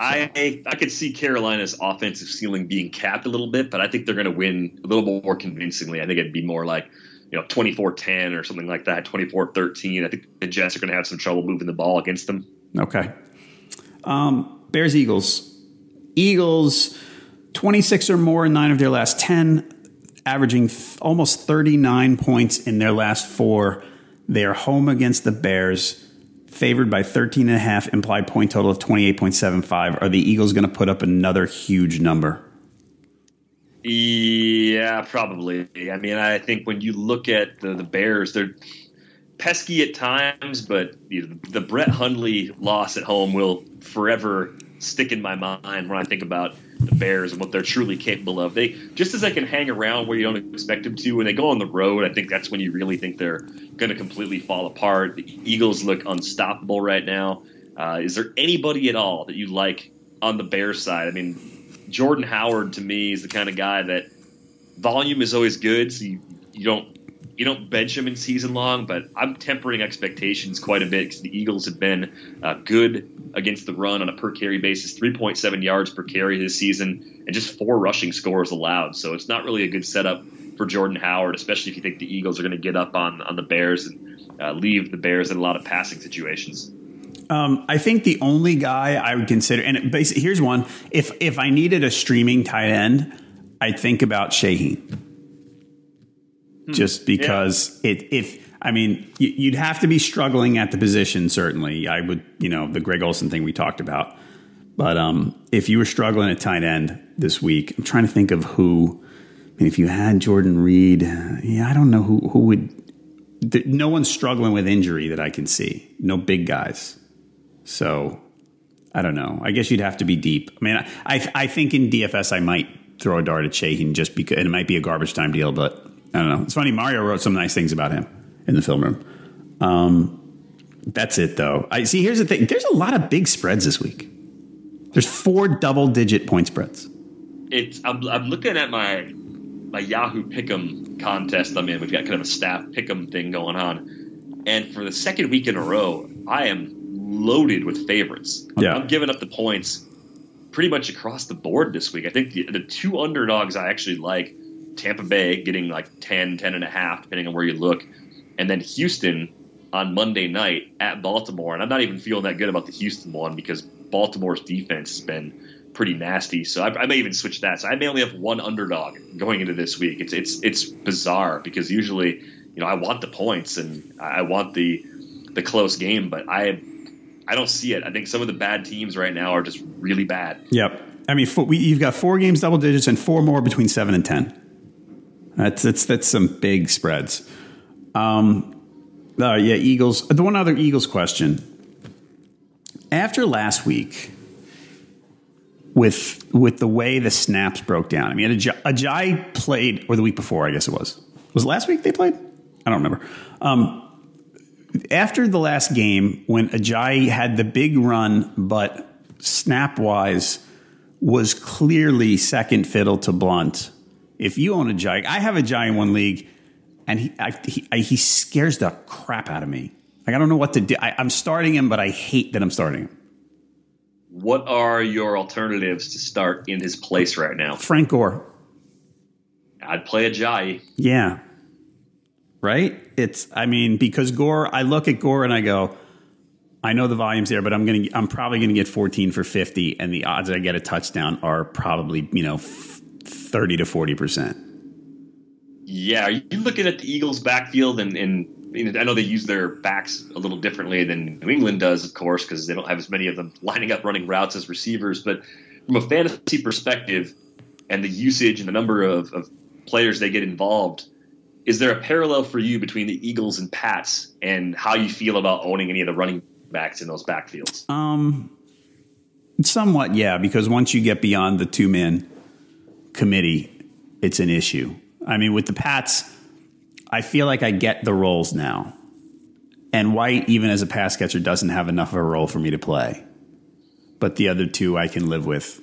I I could see Carolina's offensive ceiling being capped a little bit, but I think they're going to win a little more convincingly. I think it'd be more like you know 24-10 or something like that, 24-13. I think the Jets are going to have some trouble moving the ball against them. Okay. Um, Bears Eagles. Eagles, 26 or more in nine of their last 10, averaging th- almost 39 points in their last four. They are home against the Bears, favored by 13 and a half, implied point total of 28.75. Are the Eagles going to put up another huge number? Yeah, probably. I mean, I think when you look at the, the Bears, they're pesky at times, but you know, the Brett Hundley loss at home will forever stick in my mind when I think about the Bears and what they're truly capable of. They just as they can hang around where you don't expect them to, when they go on the road, I think that's when you really think they're going to completely fall apart. The Eagles look unstoppable right now. Uh, is there anybody at all that you like on the Bears side? I mean, Jordan Howard to me is the kind of guy that volume is always good, so you, you don't you don't bench him in season long. But I'm tempering expectations quite a bit because the Eagles have been uh, good against the run on a per carry basis, 3.7 yards per carry this season, and just four rushing scores allowed. So it's not really a good setup for Jordan Howard, especially if you think the Eagles are going to get up on on the Bears and uh, leave the Bears in a lot of passing situations. Um, I think the only guy I would consider, and basically, here's one: if if I needed a streaming tight end, I'd think about Shaheen, just because it. If I mean, you'd have to be struggling at the position. Certainly, I would. You know, the Greg Olsen thing we talked about. But um, if you were struggling at tight end this week, I'm trying to think of who. I mean, if you had Jordan Reed, yeah, I don't know who who would. No one's struggling with injury that I can see. No big guys. So I don't know. I guess you'd have to be deep. I mean, I I think in DFS I might throw a dart at Shaheen just because and it might be a garbage time deal, but I don't know. It's funny. Mario wrote some nice things about him in the film room. Um, that's it though. I see. Here's the thing. There's a lot of big spreads this week. There's four double digit point spreads. it's I'm, I'm looking at my my Yahoo Pick'em contest I'm in. We've got kind of a staff Pick'em thing going on, and for the second week in a row, I am loaded with favorites. Yeah. I'm giving up the points pretty much across the board this week. I think the, the two underdogs I actually like Tampa Bay getting like 10, 10 and a half, depending on where you look, and then Houston on Monday night at Baltimore. And I'm not even feeling that good about the Houston one because Baltimore's defense has been pretty nasty. So I, I, may even switch that. So I may only have one underdog going into this week. It's it's it's bizarre because usually, you know, I want the points and I want the the close game, but I I don't see it. I think some of the bad teams right now are just really bad. Yep. I mean, we, you've got four games double digits and four more between seven and ten. That's that's that's some big spreads. Um, uh, yeah, Eagles. The one other Eagles question. After last week, with with the way the snaps broke down, I mean, Ajayi played, or the week before, I guess it was. Was it last week they played? I don't remember. Um, after the last game, when Ajayi had the big run, but snap wise was clearly second fiddle to Blount. If you own Ajayi, I have Ajayi in one league, and he I, he, I, he, scares the crap out of me. Like I don't know what to do. I, I'm starting him, but I hate that I'm starting him. What are your alternatives to start in his place right now? Frank Gore. I'd play Ajayi. Yeah, right? It's I mean because Gore, I look at Gore and I go, I know the volume's there, but I'm gonna I'm probably gonna get 14 for 50, and the odds I get a touchdown are probably you know 30 to 40 percent. Yeah, are you looking at the Eagles' backfield and, and I know they use their backs a little differently than New England does, of course, because they don't have as many of them lining up running routes as receivers. But from a fantasy perspective, and the usage and the number of, of players they get involved, is there a parallel for you between the Eagles and Pats and how you feel about owning any of the running backs in those backfields? Um, somewhat, yeah, because once you get beyond the two man committee, it's an issue. I mean, with the Pats, I feel like I get the roles now. And White, even as a pass catcher, doesn't have enough of a role for me to play. But the other two I can live with.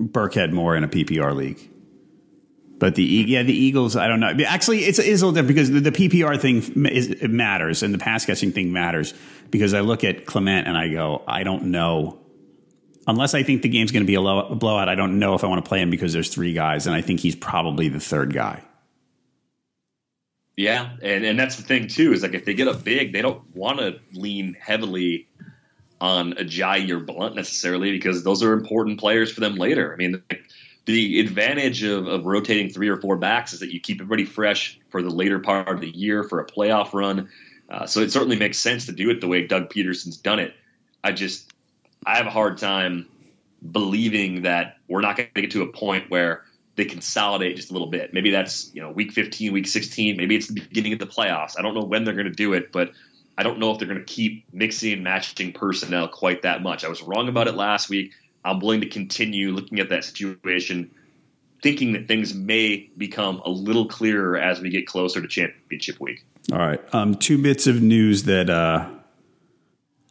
Burkhead more in a PPR league. But the yeah, the Eagles, I don't know. Actually, it's, it's a little different because the, the PPR thing is, matters and the pass catching thing matters because I look at Clement and I go, I don't know. Unless I think the game's going to be a, low, a blowout, I don't know if I want to play him because there's three guys, and I think he's probably the third guy. Yeah, and and that's the thing too is like if they get up big, they don't want to lean heavily on Ajayi or Blount necessarily because those are important players for them later. I mean, the advantage of, of rotating three or four backs is that you keep everybody fresh for the later part of the year for a playoff run. Uh, so it certainly makes sense to do it the way Doug Pederson's done it. I just I have a hard time believing that we're not going to get to a point where they consolidate just a little bit. Maybe that's you know week 15, week 16. Maybe it's the beginning of the playoffs. I don't know when they're going to do it, but I don't know if they're going to keep mixing and matching personnel quite that much. I was wrong about it last week. I'm willing to continue looking at that situation, thinking that things may become a little clearer as we get closer to championship week. All right. Um, two bits of news that uh,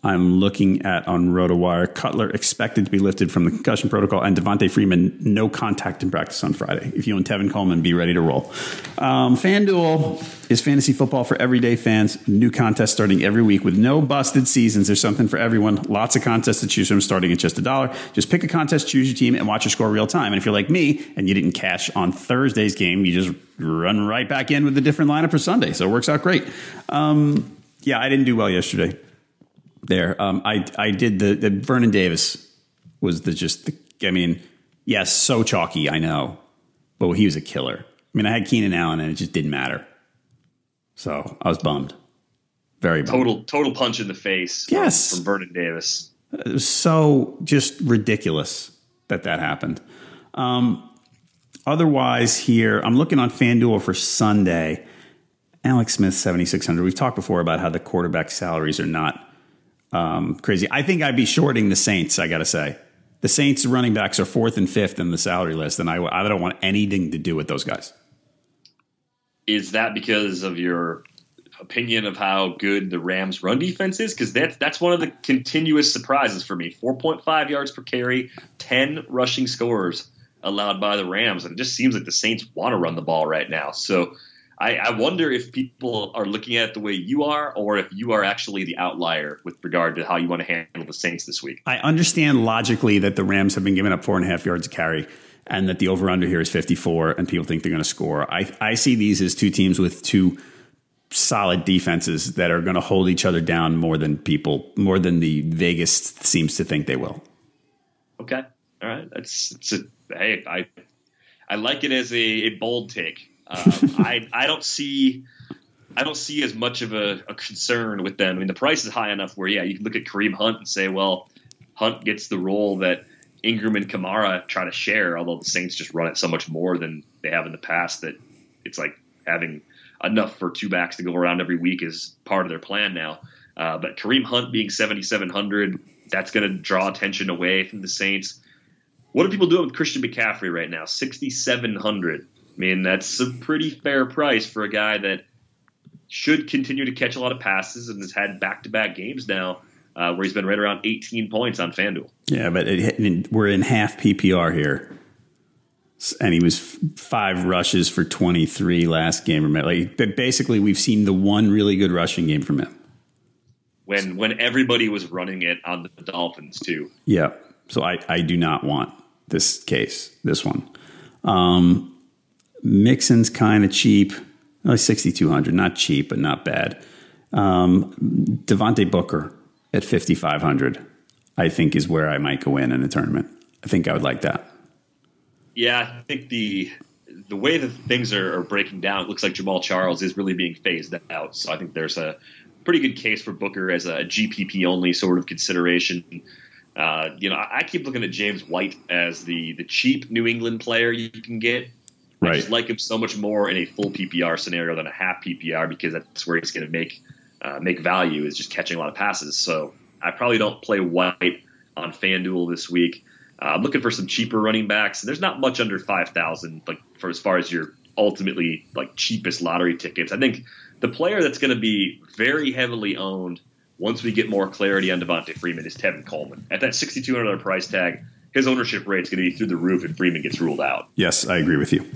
I'm looking at on RotoWire. Cutler expected to be lifted from the concussion protocol, and Devonta Freeman no contact in practice on Friday. If you own Tevin Coleman, be ready to roll. Um, FanDuel is fantasy football for everyday fans. New contest starting every week with no busted seasons. There's something for everyone. Lots of contests to choose from, starting at just a dollar. Just pick a contest, choose your team, and watch your score real time. And if you're like me and you didn't cash on Thursday's game, you just run right back in with a different lineup for Sunday. So it works out great. Um, yeah, I didn't do well yesterday there. Um, I I did the, the Vernon Davis was the just the, I mean yes so chalky I know, but he was a killer. I mean I had Keenan Allen and it just didn't matter. So I was bummed, very bummed. total total punch in the face. Yes, from, Vernon Davis. It was so just ridiculous that that happened. Um, otherwise, here I'm looking on FanDuel for Sunday. Alex Smith, 7,600. We've talked before about how the quarterback salaries are not um, crazy. I think I'd be shorting the Saints. I got to say, the Saints running backs are fourth and fifth in the salary list, and I, I don't want anything to do with those guys. Is that because of your opinion of how good the Rams' run defense is? Because that's that's one of the continuous surprises for me. Four point five yards per carry, ten rushing scores allowed by the Rams. And it just seems like the Saints want to run the ball right now. So I, I, wonder if people are looking at it the way you are, or if you are actually the outlier with regard to how you want to handle the Saints this week. I understand logically that the Rams have been giving up four and a half yards to carry, and that the over under here is 54, and people think they're going to score. I, I see these as two teams with two solid defenses that are going to hold each other down more than people, more than the Vegas seems to think they will. Okay. All right. That's, it's a, hey, I, I like it as a, a bold take. Um, I I don't see I don't see as much of a, a, concern with them. I mean, the price is high enough where yeah, you can look at Kareem Hunt and say, well, Hunt gets the role that Ingram and Kamara try to share. Although the Saints just run it so much more than they have in the past that it's like having enough for two backs to go around every week is part of their plan now. Uh, but Kareem Hunt being 7,700, that's going to draw attention away from the Saints. What are people doing with Christian McCaffrey right now? 6,700. I mean, that's a pretty fair price for a guy that should continue to catch a lot of passes and has had back to back games now uh, where he's been right around 18 points on FanDuel. Yeah, but it, we're in half PPR here. And he was five rushes for 23 last game. Like, basically, we've seen the one really good rushing game from him. When when everybody was running it on the Dolphins too. Yeah. So I, I do not want this case, this one. Um, Mixon's kind of cheap, like 6,200, not cheap, but not bad. Um, Devontae Booker at 5,500, I think is where I might go in in a tournament. I think I would like that. Yeah, I think the the way that things are, are breaking down, it looks like Jamaal Charles is really being phased out. So I think there's a pretty good case for Booker as a GPP only sort of consideration. Uh, you know, I keep looking at James White as the the cheap New England player you can get Right. I just like him so much more in a full PPR scenario than a half PPR because that's where he's going to make uh, make value is just catching a lot of passes. So I probably don't play White on FanDuel this week. Uh, I'm looking for some cheaper running backs. There's not much under five thousand, like for as far as your ultimately like cheapest lottery tickets. I think the player that's going to be very heavily owned once we get more clarity on Devonta Freeman is Tevin Coleman at that $6,200 price tag his ownership rate is going to be through the roof if Freeman gets ruled out. Yes, I agree with you.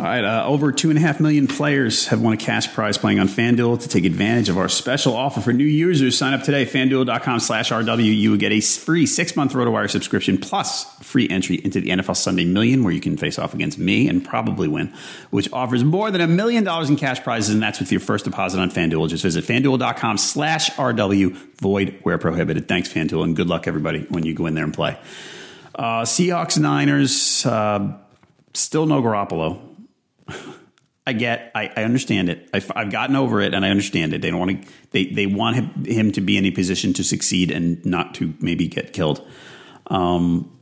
All right, uh, over two and a half million players have won a cash prize playing on FanDuel. To take advantage of our special offer for new users, sign up today, fanduel.com slash RW. You will get a free six month RotoWire subscription plus free entry into the NFL Sunday Million, where you can face off against me and probably win, which offers more than a million dollars in cash prizes, and that's with your first deposit on FanDuel. Just visit fanduel.com slash RW, void where prohibited. Thanks, FanDuel, and good luck, everybody, when you go in there and play. Uh, Seahawks Niners, uh, still no Garoppolo. I get, I, I understand it. I've, I've, gotten over it, and I understand it. They don't want to. They they want him, him, to be in a position to succeed and not to maybe get killed. Um,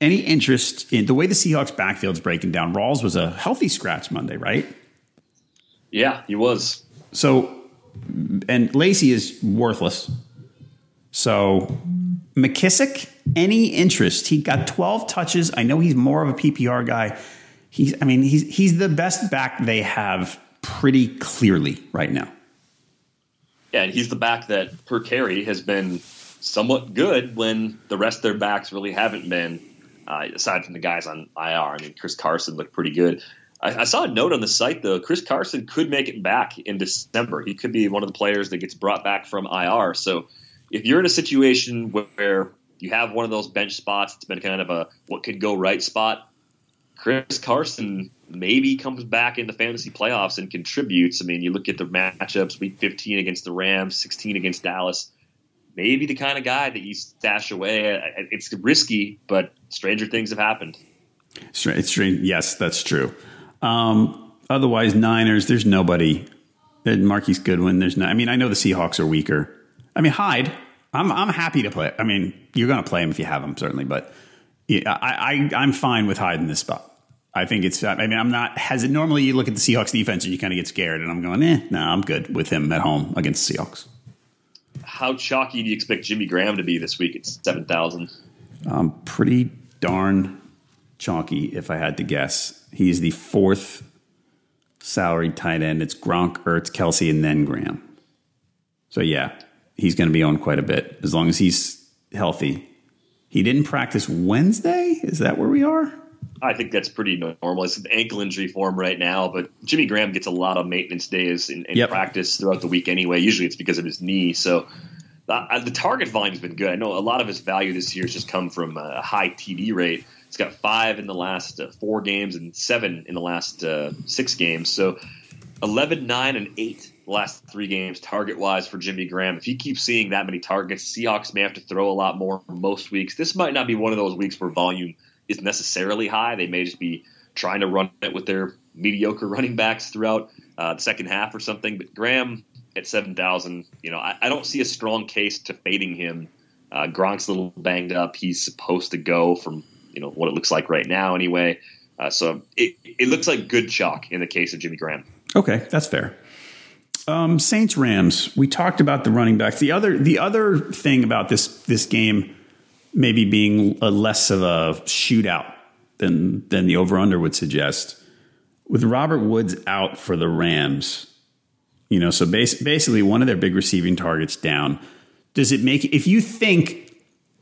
any interest in the way the Seahawks backfield's breaking down? Rawls was a healthy scratch Monday, right? Yeah, he was. So, and Lacy is worthless. So McKissic, any interest? He got 12 touches. I know he's more of a PPR guy. He's, I mean, he's he's the best back they have pretty clearly right now. Yeah, and he's the back that per carry has been somewhat good when the rest of their backs really haven't been. Uh, aside from the guys on IR, I mean, Chris Carson looked pretty good. I, I, saw a note on the site though. Chris Carson could make it back in December. He could be one of the players that gets brought back from IR. So if you're in a situation where you have one of those bench spots, it's been kind of a what could go right spot. Chris Carson maybe comes back in the fantasy playoffs and contributes. I mean, you look at the matchups: Week 15 against the Rams, 16 against Dallas. Maybe the kind of guy that you stash away. It's risky, but stranger things have happened. It's strange. Yes, that's true. Um, otherwise, Niners. There's nobody. Marquise Goodwin. There's no. I mean, I know the Seahawks are weaker. I mean, Hyde. I'm I'm happy to play. I mean, you're going to play him if you have him, certainly. But yeah, I, I I'm fine with Hyde in this spot. I think it's. I mean, I'm not. Has it normally you look at the Seahawks defense and you kind of get scared, and I'm going, eh, no, nah, I'm good with him at home against the Seahawks. How chalky do you expect Jimmy Graham to be this week at seven thousand? Um, pretty darn chalky, if I had to guess. He's the fourth salaried tight end. It's Gronk, Ertz, Kelce, and then Graham. So yeah, he's going to be on quite a bit as long as he's healthy. He didn't practice Wednesday. Is that where we are? I think that's pretty normal. It's an ankle injury for him right now, but Jimmy Graham gets a lot of maintenance days in, in yep. practice throughout the week anyway. Usually it's because of his knee. So uh, the target volume's been good. I know a lot of his value this year has just come from a high TD rate. He's got five in the last uh, four games and seven in the last uh, six games. So 11, 9, and 8 the last three games target wise for Jimmy Graham. If he keeps seeing that many targets, Seahawks may have to throw a lot more most weeks. This might not be one of those weeks where volume is necessarily high. They may just be trying to run it with their mediocre running backs throughout uh, the second half or something. But Graham at 7,000, you know, I, I, don't see a strong case to fading him. Uh, Gronk's a little banged up. He's supposed to go from, you know, what it looks like right now anyway. Uh, so it, it looks like good chalk in the case of Jimmy Graham. Okay, that's fair. Um, Saints Rams. We talked about the running backs. The other the other thing about this this game maybe being a less of a shootout than than the over under would suggest. With Robert Woods out for the Rams, you know, so bas- basically one of their big receiving targets down. Does it make if you think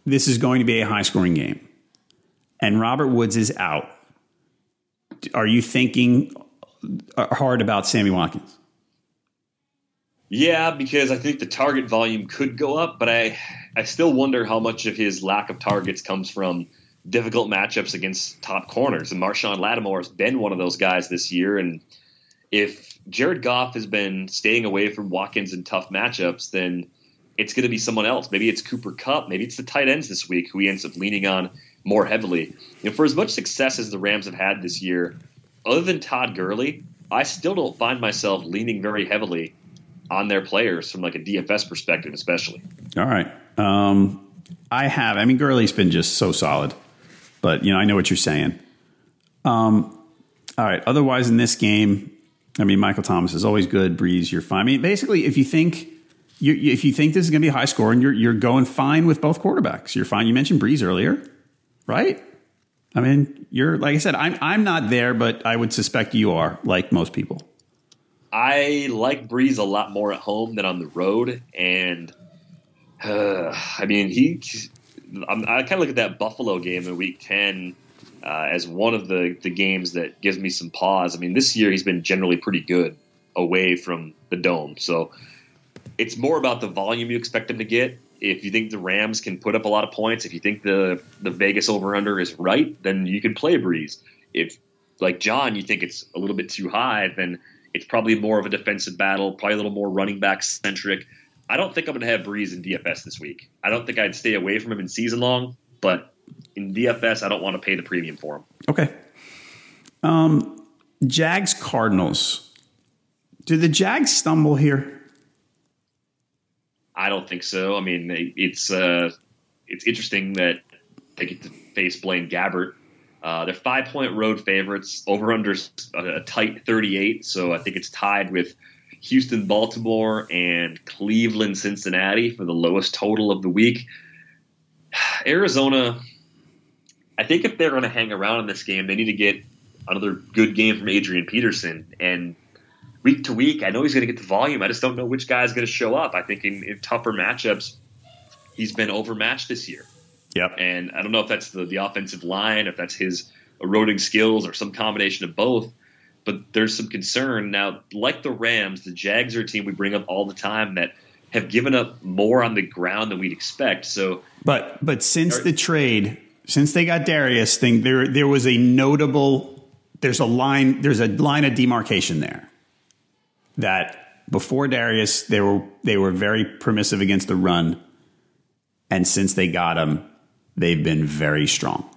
this is going to be a high scoring game and Robert Woods is out, are you thinking hard about Sammy Watkins? Yeah, because I think the target volume could go up, but I I still wonder how much of his lack of targets comes from difficult matchups against top corners. And Marshon Lattimore has been one of those guys this year. And if Jared Goff has been staying away from Watkins in tough matchups, then it's going to be someone else. Maybe it's Cooper Kupp. Maybe it's the tight ends this week who he ends up leaning on more heavily. You know, for as much success as the Rams have had this year, other than Todd Gurley, I still don't find myself leaning very heavily on their players from like a DFS perspective, especially. All right. Um, I have. I mean, Gurley's been just so solid, but you know, I know what you're saying. Um, all right. Otherwise, in this game, I mean, Michael Thomas is always good. Brees, you're fine. I mean, basically, if you think you, if you think this is going to be a high score, and you're you're going fine with both quarterbacks, you're fine. You mentioned Brees earlier, right? I mean, you're like I said, I'm I'm not there, but I would suspect you are, like most people. I like Brees a lot more at home than on the road, and uh, I mean he. I'm, i kind of look at that Buffalo game in Week Ten uh, as one of the the games that gives me some pause. I mean, this year he's been generally pretty good away from the dome, so it's more about the volume you expect him to get. If you think the Rams can put up a lot of points, if you think the the Vegas over under is right, then you can play Brees. If like John, you think it's a little bit too high, then it's probably more of a defensive battle, probably a little more running back centric. I don't think I'm going to have Brees in DFS this week. I don't think I'd stay away from him in season long, but in DFS, I don't want to pay the premium for him. Okay. Um, Jags Cardinals. Do the Jags stumble here? I don't think so. I mean, it's uh, it's interesting that they get to face Blaine Gabbert uh, they're five point road favorites, over under a tight 38. So I think it's tied with Houston, Baltimore, and Cleveland, Cincinnati for the lowest total of the week. Arizona, I think if they're going to hang around in this game, they need to get another good game from Adrian Peterson. And week to week, I know he's going to get the volume. I just don't know which guy is going to show up. I think in, in tougher matchups, he's been overmatched this year. Yep. And I don't know if that's the, the offensive line, if that's his eroding skills, or some combination of both. But there's some concern now. Like the Rams, the Jags are a team we bring up all the time that have given up more on the ground than we'd expect. So, but but since are, the trade, since they got Dareus, thing there there was a notable. There's a line. There's a line of demarcation there. That before Dareus, they were they were very permissive against the run, and since they got him, they've been very strong.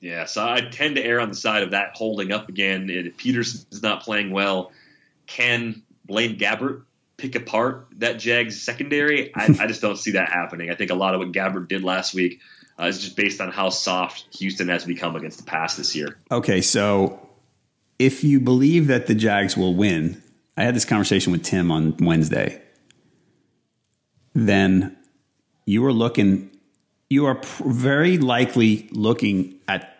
Yeah, so I tend to err on the side of that holding up again. If Peterson's not playing well, can Blaine Gabbert pick apart that Jags secondary? I, I just don't see that happening. I think a lot of what Gabbert did last week uh, is just based on how soft Houston has become against the pass this year. Okay, so if you believe that the Jags will win, I had this conversation with Tim on Wednesday. Then you are looking you are pr- very likely looking at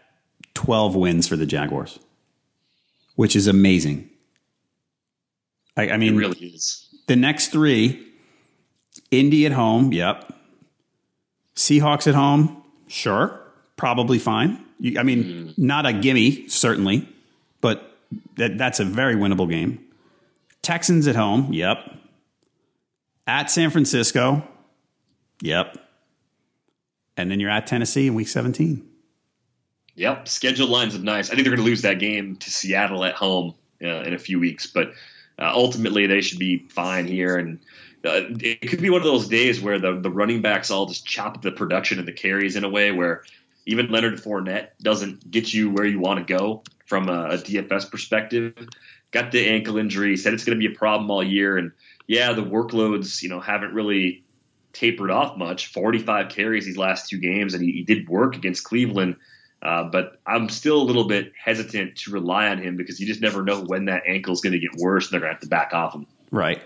12 wins for the Jaguars, which is amazing. I, I mean, it really is. The next three Indy at home, yep. Seahawks at home, Sure, probably fine. You, I mean, mm. not a gimme, certainly, but that, that's a very winnable game. Texans at home, yep. At San Francisco, yep. And then you're at Tennessee in week 17. Yep, schedule lines up nice. I think they're going to lose that game to Seattle at home uh, in a few weeks, but uh, ultimately they should be fine here. And uh, it could be one of those days where the the running backs all just chop the production and the carries in a way where even Leonard Fournette doesn't get you where you want to go from a, a DFS perspective. Got the ankle injury, said it's going to be a problem all year, and yeah, the workloads you know haven't really tapered off much. Forty five carries these last two games, and he, he did work against Cleveland. Uh, but I'm still a little bit hesitant to rely on him because you just never know when that ankle is going to get worse and they're going to have to back off him. Right.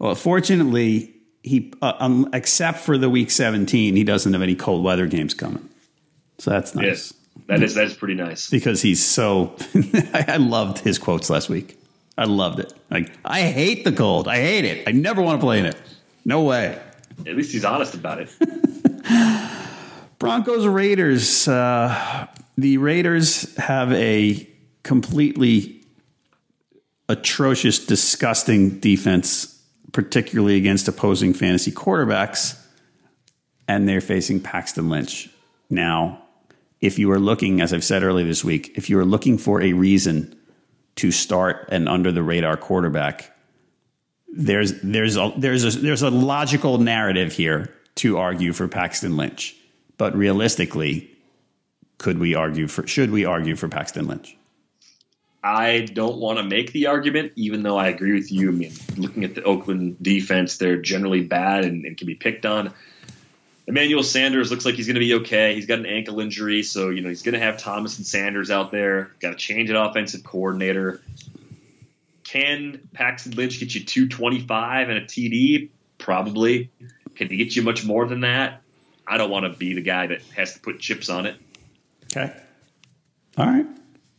Well, fortunately, he uh, um, except for the week 17, he doesn't have any cold weather games coming. So that's nice. Yes, that is that is pretty nice because he's so. I loved his quotes last week. I loved it. Like I hate the cold. I hate it. I never want to play in it. No way. At least he's honest about it. Broncos Raiders. Uh, the Raiders have a completely atrocious, disgusting defense particularly against opposing fantasy quarterbacks, and they're facing Paxton Lynch. Now, if you are looking, as I've said earlier this week, if you are looking for a reason to start an under the radar quarterback, there's there's a, there's a, there's a logical narrative here to argue for Paxton Lynch, but realistically, could we argue for should we argue for Paxton Lynch? I don't want to make the argument, even though I agree with you. I mean, looking at the Oakland defense, they're generally bad and, and can be picked on. Emmanuel Sanders looks like he's going to be okay. He's got an ankle injury, so you know he's going to have Thomas and Sanders out there. Got to change an offensive coordinator. Can Paxton Lynch get you 225 and a TD? Probably. Can he get you much more than that? I don't want to be the guy that has to put chips on it. Okay. All right.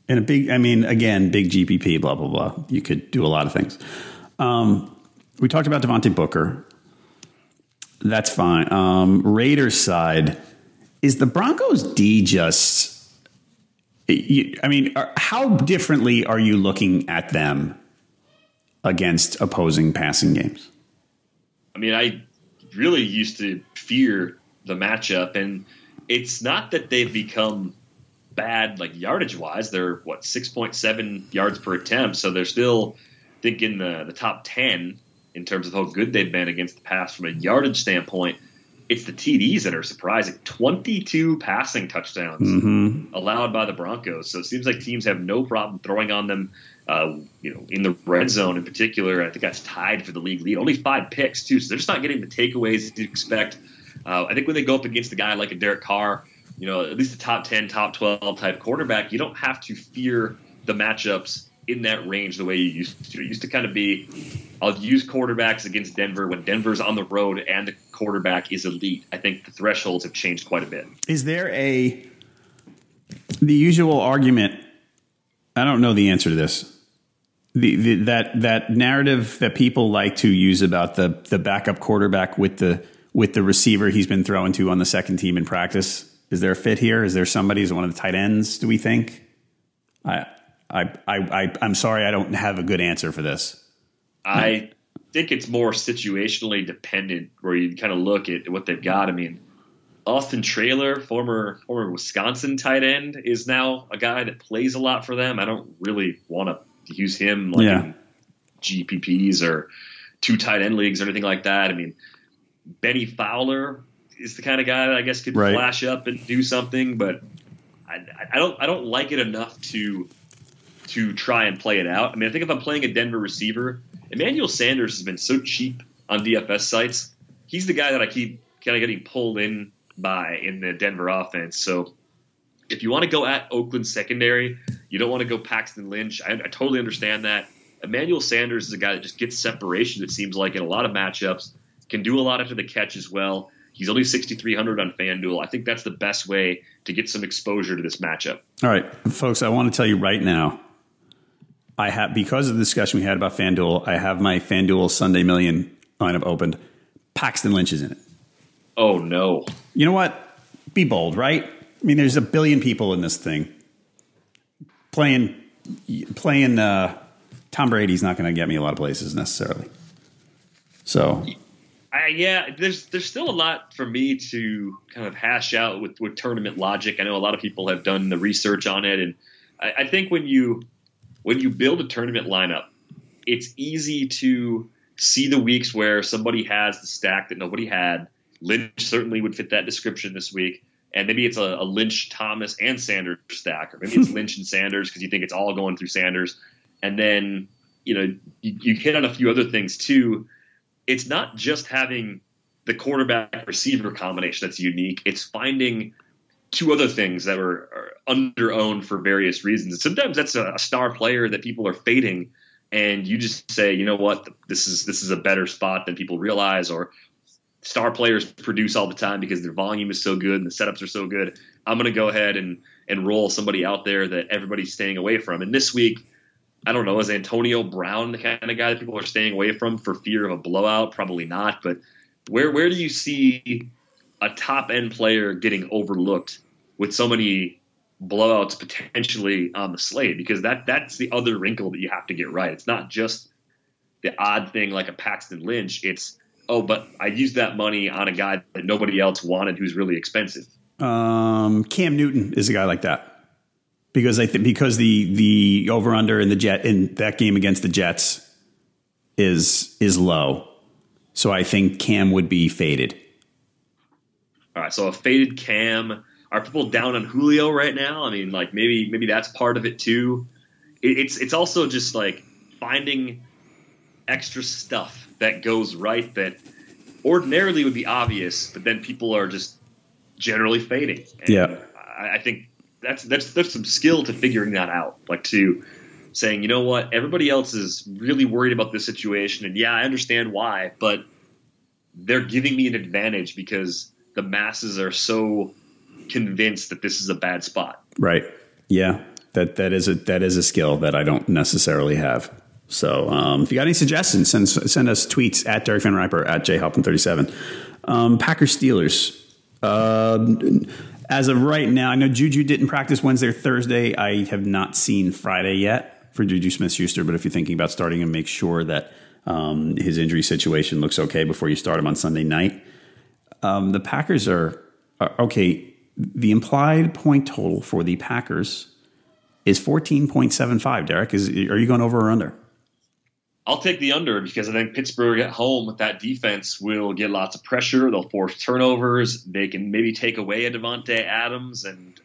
And a big, I mean, again, big GPP, blah, blah, blah. You could do a lot of things. Um, we talked about Devontae Booker. That's fine. Um, Raiders side, is the Broncos D just, I mean, how differently are you looking at them against opposing passing games? I mean, I really used to fear the matchup, and it's not that they've become bad like yardage wise. They're what six point seven yards per attempt, so they're still I think in the the top ten in terms of how good they've been against the pass from a yardage standpoint. It's the TDs that are surprising. Twenty two passing touchdowns mm-hmm. allowed by the Broncos. So it seems like teams have no problem throwing on them. Uh, you know, in the red zone in particular, I think that's tied for the league lead. Only five picks too, so they're just not getting the takeaways you expect. Uh, I think when they go up against a guy like a Derek Carr, you know, at least a top 10, top 12 type quarterback, you don't have to fear the matchups in that range the way you used to. It used to kind of be, I'll use quarterbacks against Denver when Denver's on the road and the quarterback is elite. I think the thresholds have changed quite a bit. Is there a, the usual argument, I don't know the answer to this. The, the, that that narrative that people like to use about the the backup quarterback with the with the receiver he's been throwing to on the second team in practice is there a fit here? Is there somebody who's one of the tight ends? Do we think? I, I, I, I I'm sorry, I don't have a good answer for this. I think it's more situationally dependent, where you kind of look at what they've got. I mean, Austin Traylor, former former Wisconsin tight end, is now a guy that plays a lot for them. I don't really want to use him like yeah. in GPPs or two tight end leagues or anything like that. I mean, Bennie Fowler is the kind of guy that I guess could right. flash up and do something, but I, I, don't I don't like it enough to to try and play it out. I mean, I think if I'm playing a Denver receiver, Emmanuel Sanders has been so cheap on DFS sites. He's the guy that I keep kind of getting pulled in by in the Denver offense. So if you want to go at Oakland secondary, you don't want to go Paxton Lynch. I, I totally understand that. Emmanuel Sanders is a guy that just gets separation. It seems like in a lot of matchups, can do a lot after the catch as well. He's only 6,300 on FanDuel. I think that's the best way to get some exposure to this matchup. All right, folks, I want to tell you right now. I have because of the discussion we had about FanDuel, I have my FanDuel Sunday Million lineup opened. Paxton Lynch is in it. Oh no. You know what? be bold, right? I mean, there's a billion people in this thing playing playing. Uh, Tom Brady's not going to get me a lot of places necessarily. So, I, yeah, there's there's still a lot for me to kind of hash out with, with tournament logic. I know a lot of people have done the research on it, and I, I think when you when you build a tournament lineup, it's easy to see the weeks where somebody has the stack that nobody had. Lynch certainly would fit that description this week. And maybe it's a, a Lynch, Thomas, and Sanders stack, or maybe it's Lynch and Sanders because you think it's all going through Sanders. And then, you know, you, you hit on a few other things too. It's not just having the quarterback receiver combination that's unique, it's finding two other things that were under owned for various reasons. And sometimes that's a, a star player that people are fading and you just say, you know what, this is this is a better spot than people realize, or star players produce all the time because their volume is so good and the setups are so good. I'm going to go ahead and and roll somebody out there that everybody's staying away from. And this week, I don't know, is Antonio Brown the kind of guy that people are staying away from for fear of a blowout? Probably not. But where where do you see a top end player getting overlooked with so many blowouts potentially on the slate? Because that that's the other wrinkle that you have to get right. It's not just the odd thing like a Paxton Lynch. It's oh, but I used that money on a guy that nobody else wanted who's really expensive. Um, Cam Newton is a guy like that because I think because the the over under in the jet in that game against the Jets is is low, so I think Cam would be faded. All right, so a faded Cam. Are people down on Julio right now? I mean, like maybe maybe that's part of it too. It, it's it's also just like finding extra stuff that goes right that ordinarily would be obvious, but then people are just generally fading. And yeah, I, I think that's that's there's some skill to figuring that out, like to saying, you know what, everybody else is really worried about this situation, and yeah, I understand why, but they're giving me an advantage because the masses are so convinced that this is a bad spot. Right. Yeah. That that is a that is a skill that I don't necessarily have. So um, if you got any suggestions, send send us tweets at Derek Van Riper at jhalpin37. Um, Packers Steelers. Uh, as of right now, I know Juju didn't practice Wednesday or Thursday. I have not seen Friday yet for Juju Smith Schuster, but if you're thinking about starting him, make sure that um, his injury situation looks okay before you start him on Sunday night. Um, the Packers are, are, okay. The implied point total for the Packers is 14.75. Derek, is are you going over or under? I'll take the under because I think Pittsburgh at home with that defense will get lots of pressure. They'll force turnovers. They can maybe take away a Davante Adams, and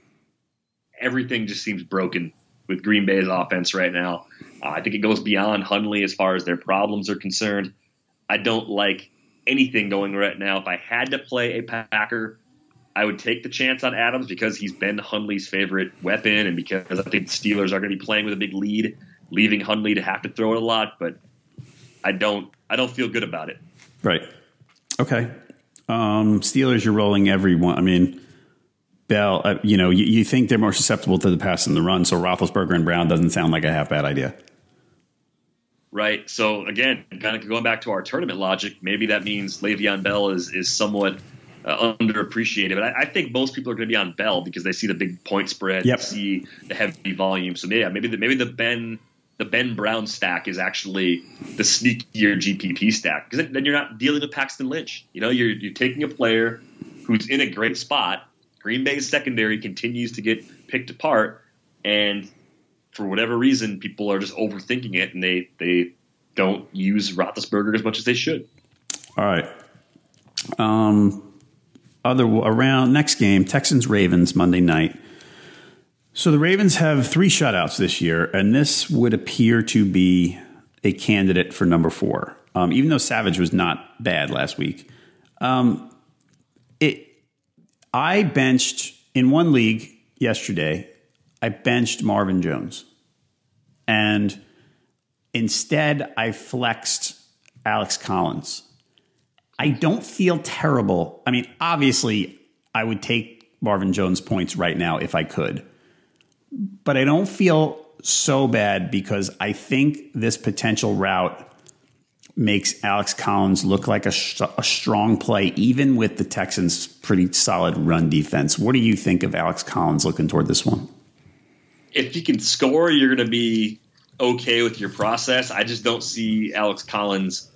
everything just seems broken with Green Bay's offense right now. Uh, I think it goes beyond Hundley as far as their problems are concerned. I don't like anything going right now. If I had to play a Packer, I would take the chance on Adams because he's been Hundley's favorite weapon, and because I think the Steelers are going to be playing with a big lead, leaving Hundley to have to throw it a lot. But I don't I don't feel good about it. Right. Okay. Um, Steelers, you're rolling everyone. I mean, Bell. Uh, you know, you, you, think they're more susceptible to the pass than the run. So Roethlisberger and Brown doesn't sound like a half bad idea. Right. So again, kind of going back to our tournament logic, maybe that means Le'Veon Bell is is somewhat uh, underappreciated. But I, I, think most people are going to be on Bell because they see the big point spread, yep. see the heavy volume. So yeah, maybe the, maybe the Ben the Ben Brown stack is actually the sneakier GPP stack because then you're not dealing with Paxton Lynch. You know, you're you're taking a player who's in a great spot. Green Bay's secondary continues to get picked apart, and for whatever reason, people are just overthinking it, and they they don't use Roethlisberger as much as they should. All right. Um, other around next game, Texans Ravens Monday night. So the Ravens have three shutouts this year, and this would appear to be a candidate for number four. Um, even though Savage was not bad last week, um, it I benched in one league yesterday. I benched Marvin Jones, and instead I flexed Alex Collins. I don't feel terrible. I mean, obviously, I would take Marvin Jones points right now if I could but I don't feel so bad because I think this potential route makes Alex Collins look like a, a, strong play, even with the Texans' pretty solid run defense. What do you think of Alex Collins looking toward this one? If he can score, you're going to be okay with your process. I just don't see Alex Collins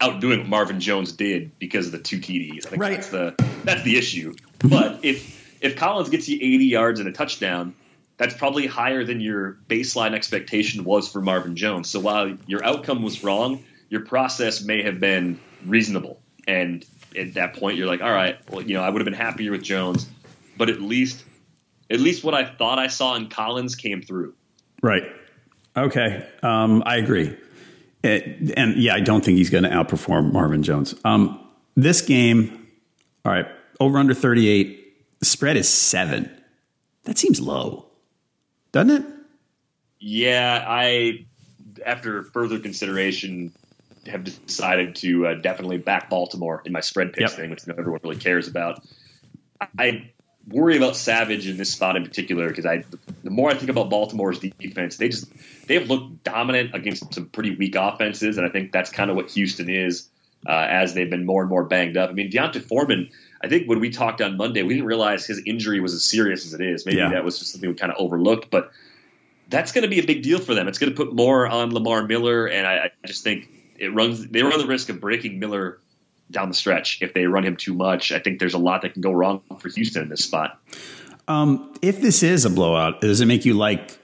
outdoing what Marvin Jones did because of the two TDs. I think right. that's the that's the issue. but if if Collins gets you 80 yards and a touchdown, that's probably higher than your baseline expectation was for Marvin Jones. So while your outcome was wrong, your process may have been reasonable. And at that point, you're like, all right, well, you know, I would have been happier with Jones, but at least, at least what I thought I saw in Collins came through. Right. Okay. Um, I agree. It, and yeah, I don't think he's going to outperform Marvin Jones. Um, this game, all right, over under 38. The spread is seven. That seems low, doesn't it? Yeah, I, after further consideration, have decided to uh, definitely back Baltimore in my spread picks yep. thing, which everyone really cares about. I worry about Savage in this spot in particular because I, the more I think about Baltimore's defense, they just they have looked dominant against some pretty weak offenses, and I think that's kind of what Houston is uh, as they've been more and more banged up. I mean, D'Onta Foreman. I think when we talked on Monday, we didn't realize his injury was as serious as it is. Maybe yeah. that was just something we kind of overlooked, but that's going to be a big deal for them. It's going to put more on Lamar Miller, and I, I just think it runs. They run the risk of breaking Miller down the stretch if they run him too much. I think there's a lot that can go wrong for Houston in this spot. Um, if this is a blowout, does it make you like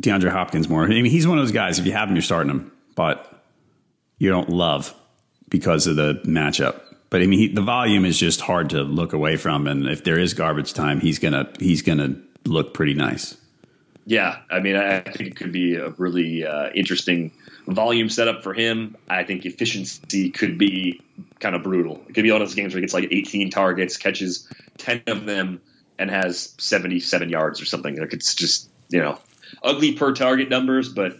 DeAndre Hopkins more? I mean, he's one of those guys. If you have him, you're starting him, but you don't love because of the matchup. But I mean, he, the volume is just hard to look away from, and if there is garbage time, he's gonna he's gonna look pretty nice. Yeah, I mean, I think it could be a really uh, interesting volume setup for him. I think efficiency could be kind of brutal. It could be one of those games where he gets like 18 targets, catches 10 of them, and has 77 yards or something. Like it's just you know ugly per target numbers, but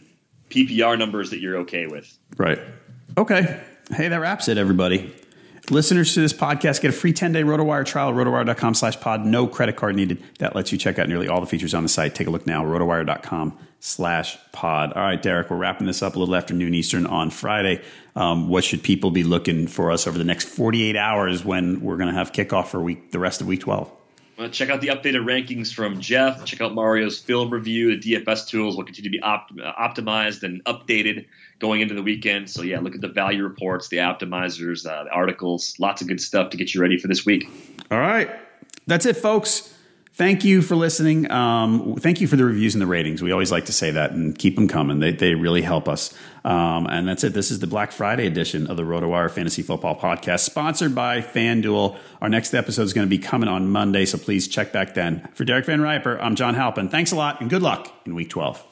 PPR numbers that you're okay with. Right. Okay. Hey, that wraps it, everybody. Listeners to this podcast get a free 10-day RotoWire trial rotowire.com slash pod. No credit card needed. That lets you check out nearly all the features on the site. Take a look now, rotowire.com slash pod. All right, Derek, we're wrapping this up a little after noon Eastern on Friday. Um, what should people be looking for us over the next 48 hours when we're going to have kickoff for week the rest of week 12? Well, check out the updated rankings from Jeff. Check out Mario's film review. The DFS tools will continue to be op- optimized and updated going into the weekend. So, yeah, look at the value reports, the optimizers, uh, the articles, lots of good stuff to get you ready for this week. All right. That's it, folks. Thank you for listening. Um, thank you for the reviews and the ratings. We always like to say that and keep them coming. They, they really help us. Um, and that's it. This is the Black Friday edition of the RotoWire Fantasy Football Podcast, sponsored by FanDuel. Our next episode is going to be coming on Monday, so please check back then. For Derek Van Riper, I'm John Halpin. Thanks a lot and good luck in week 12.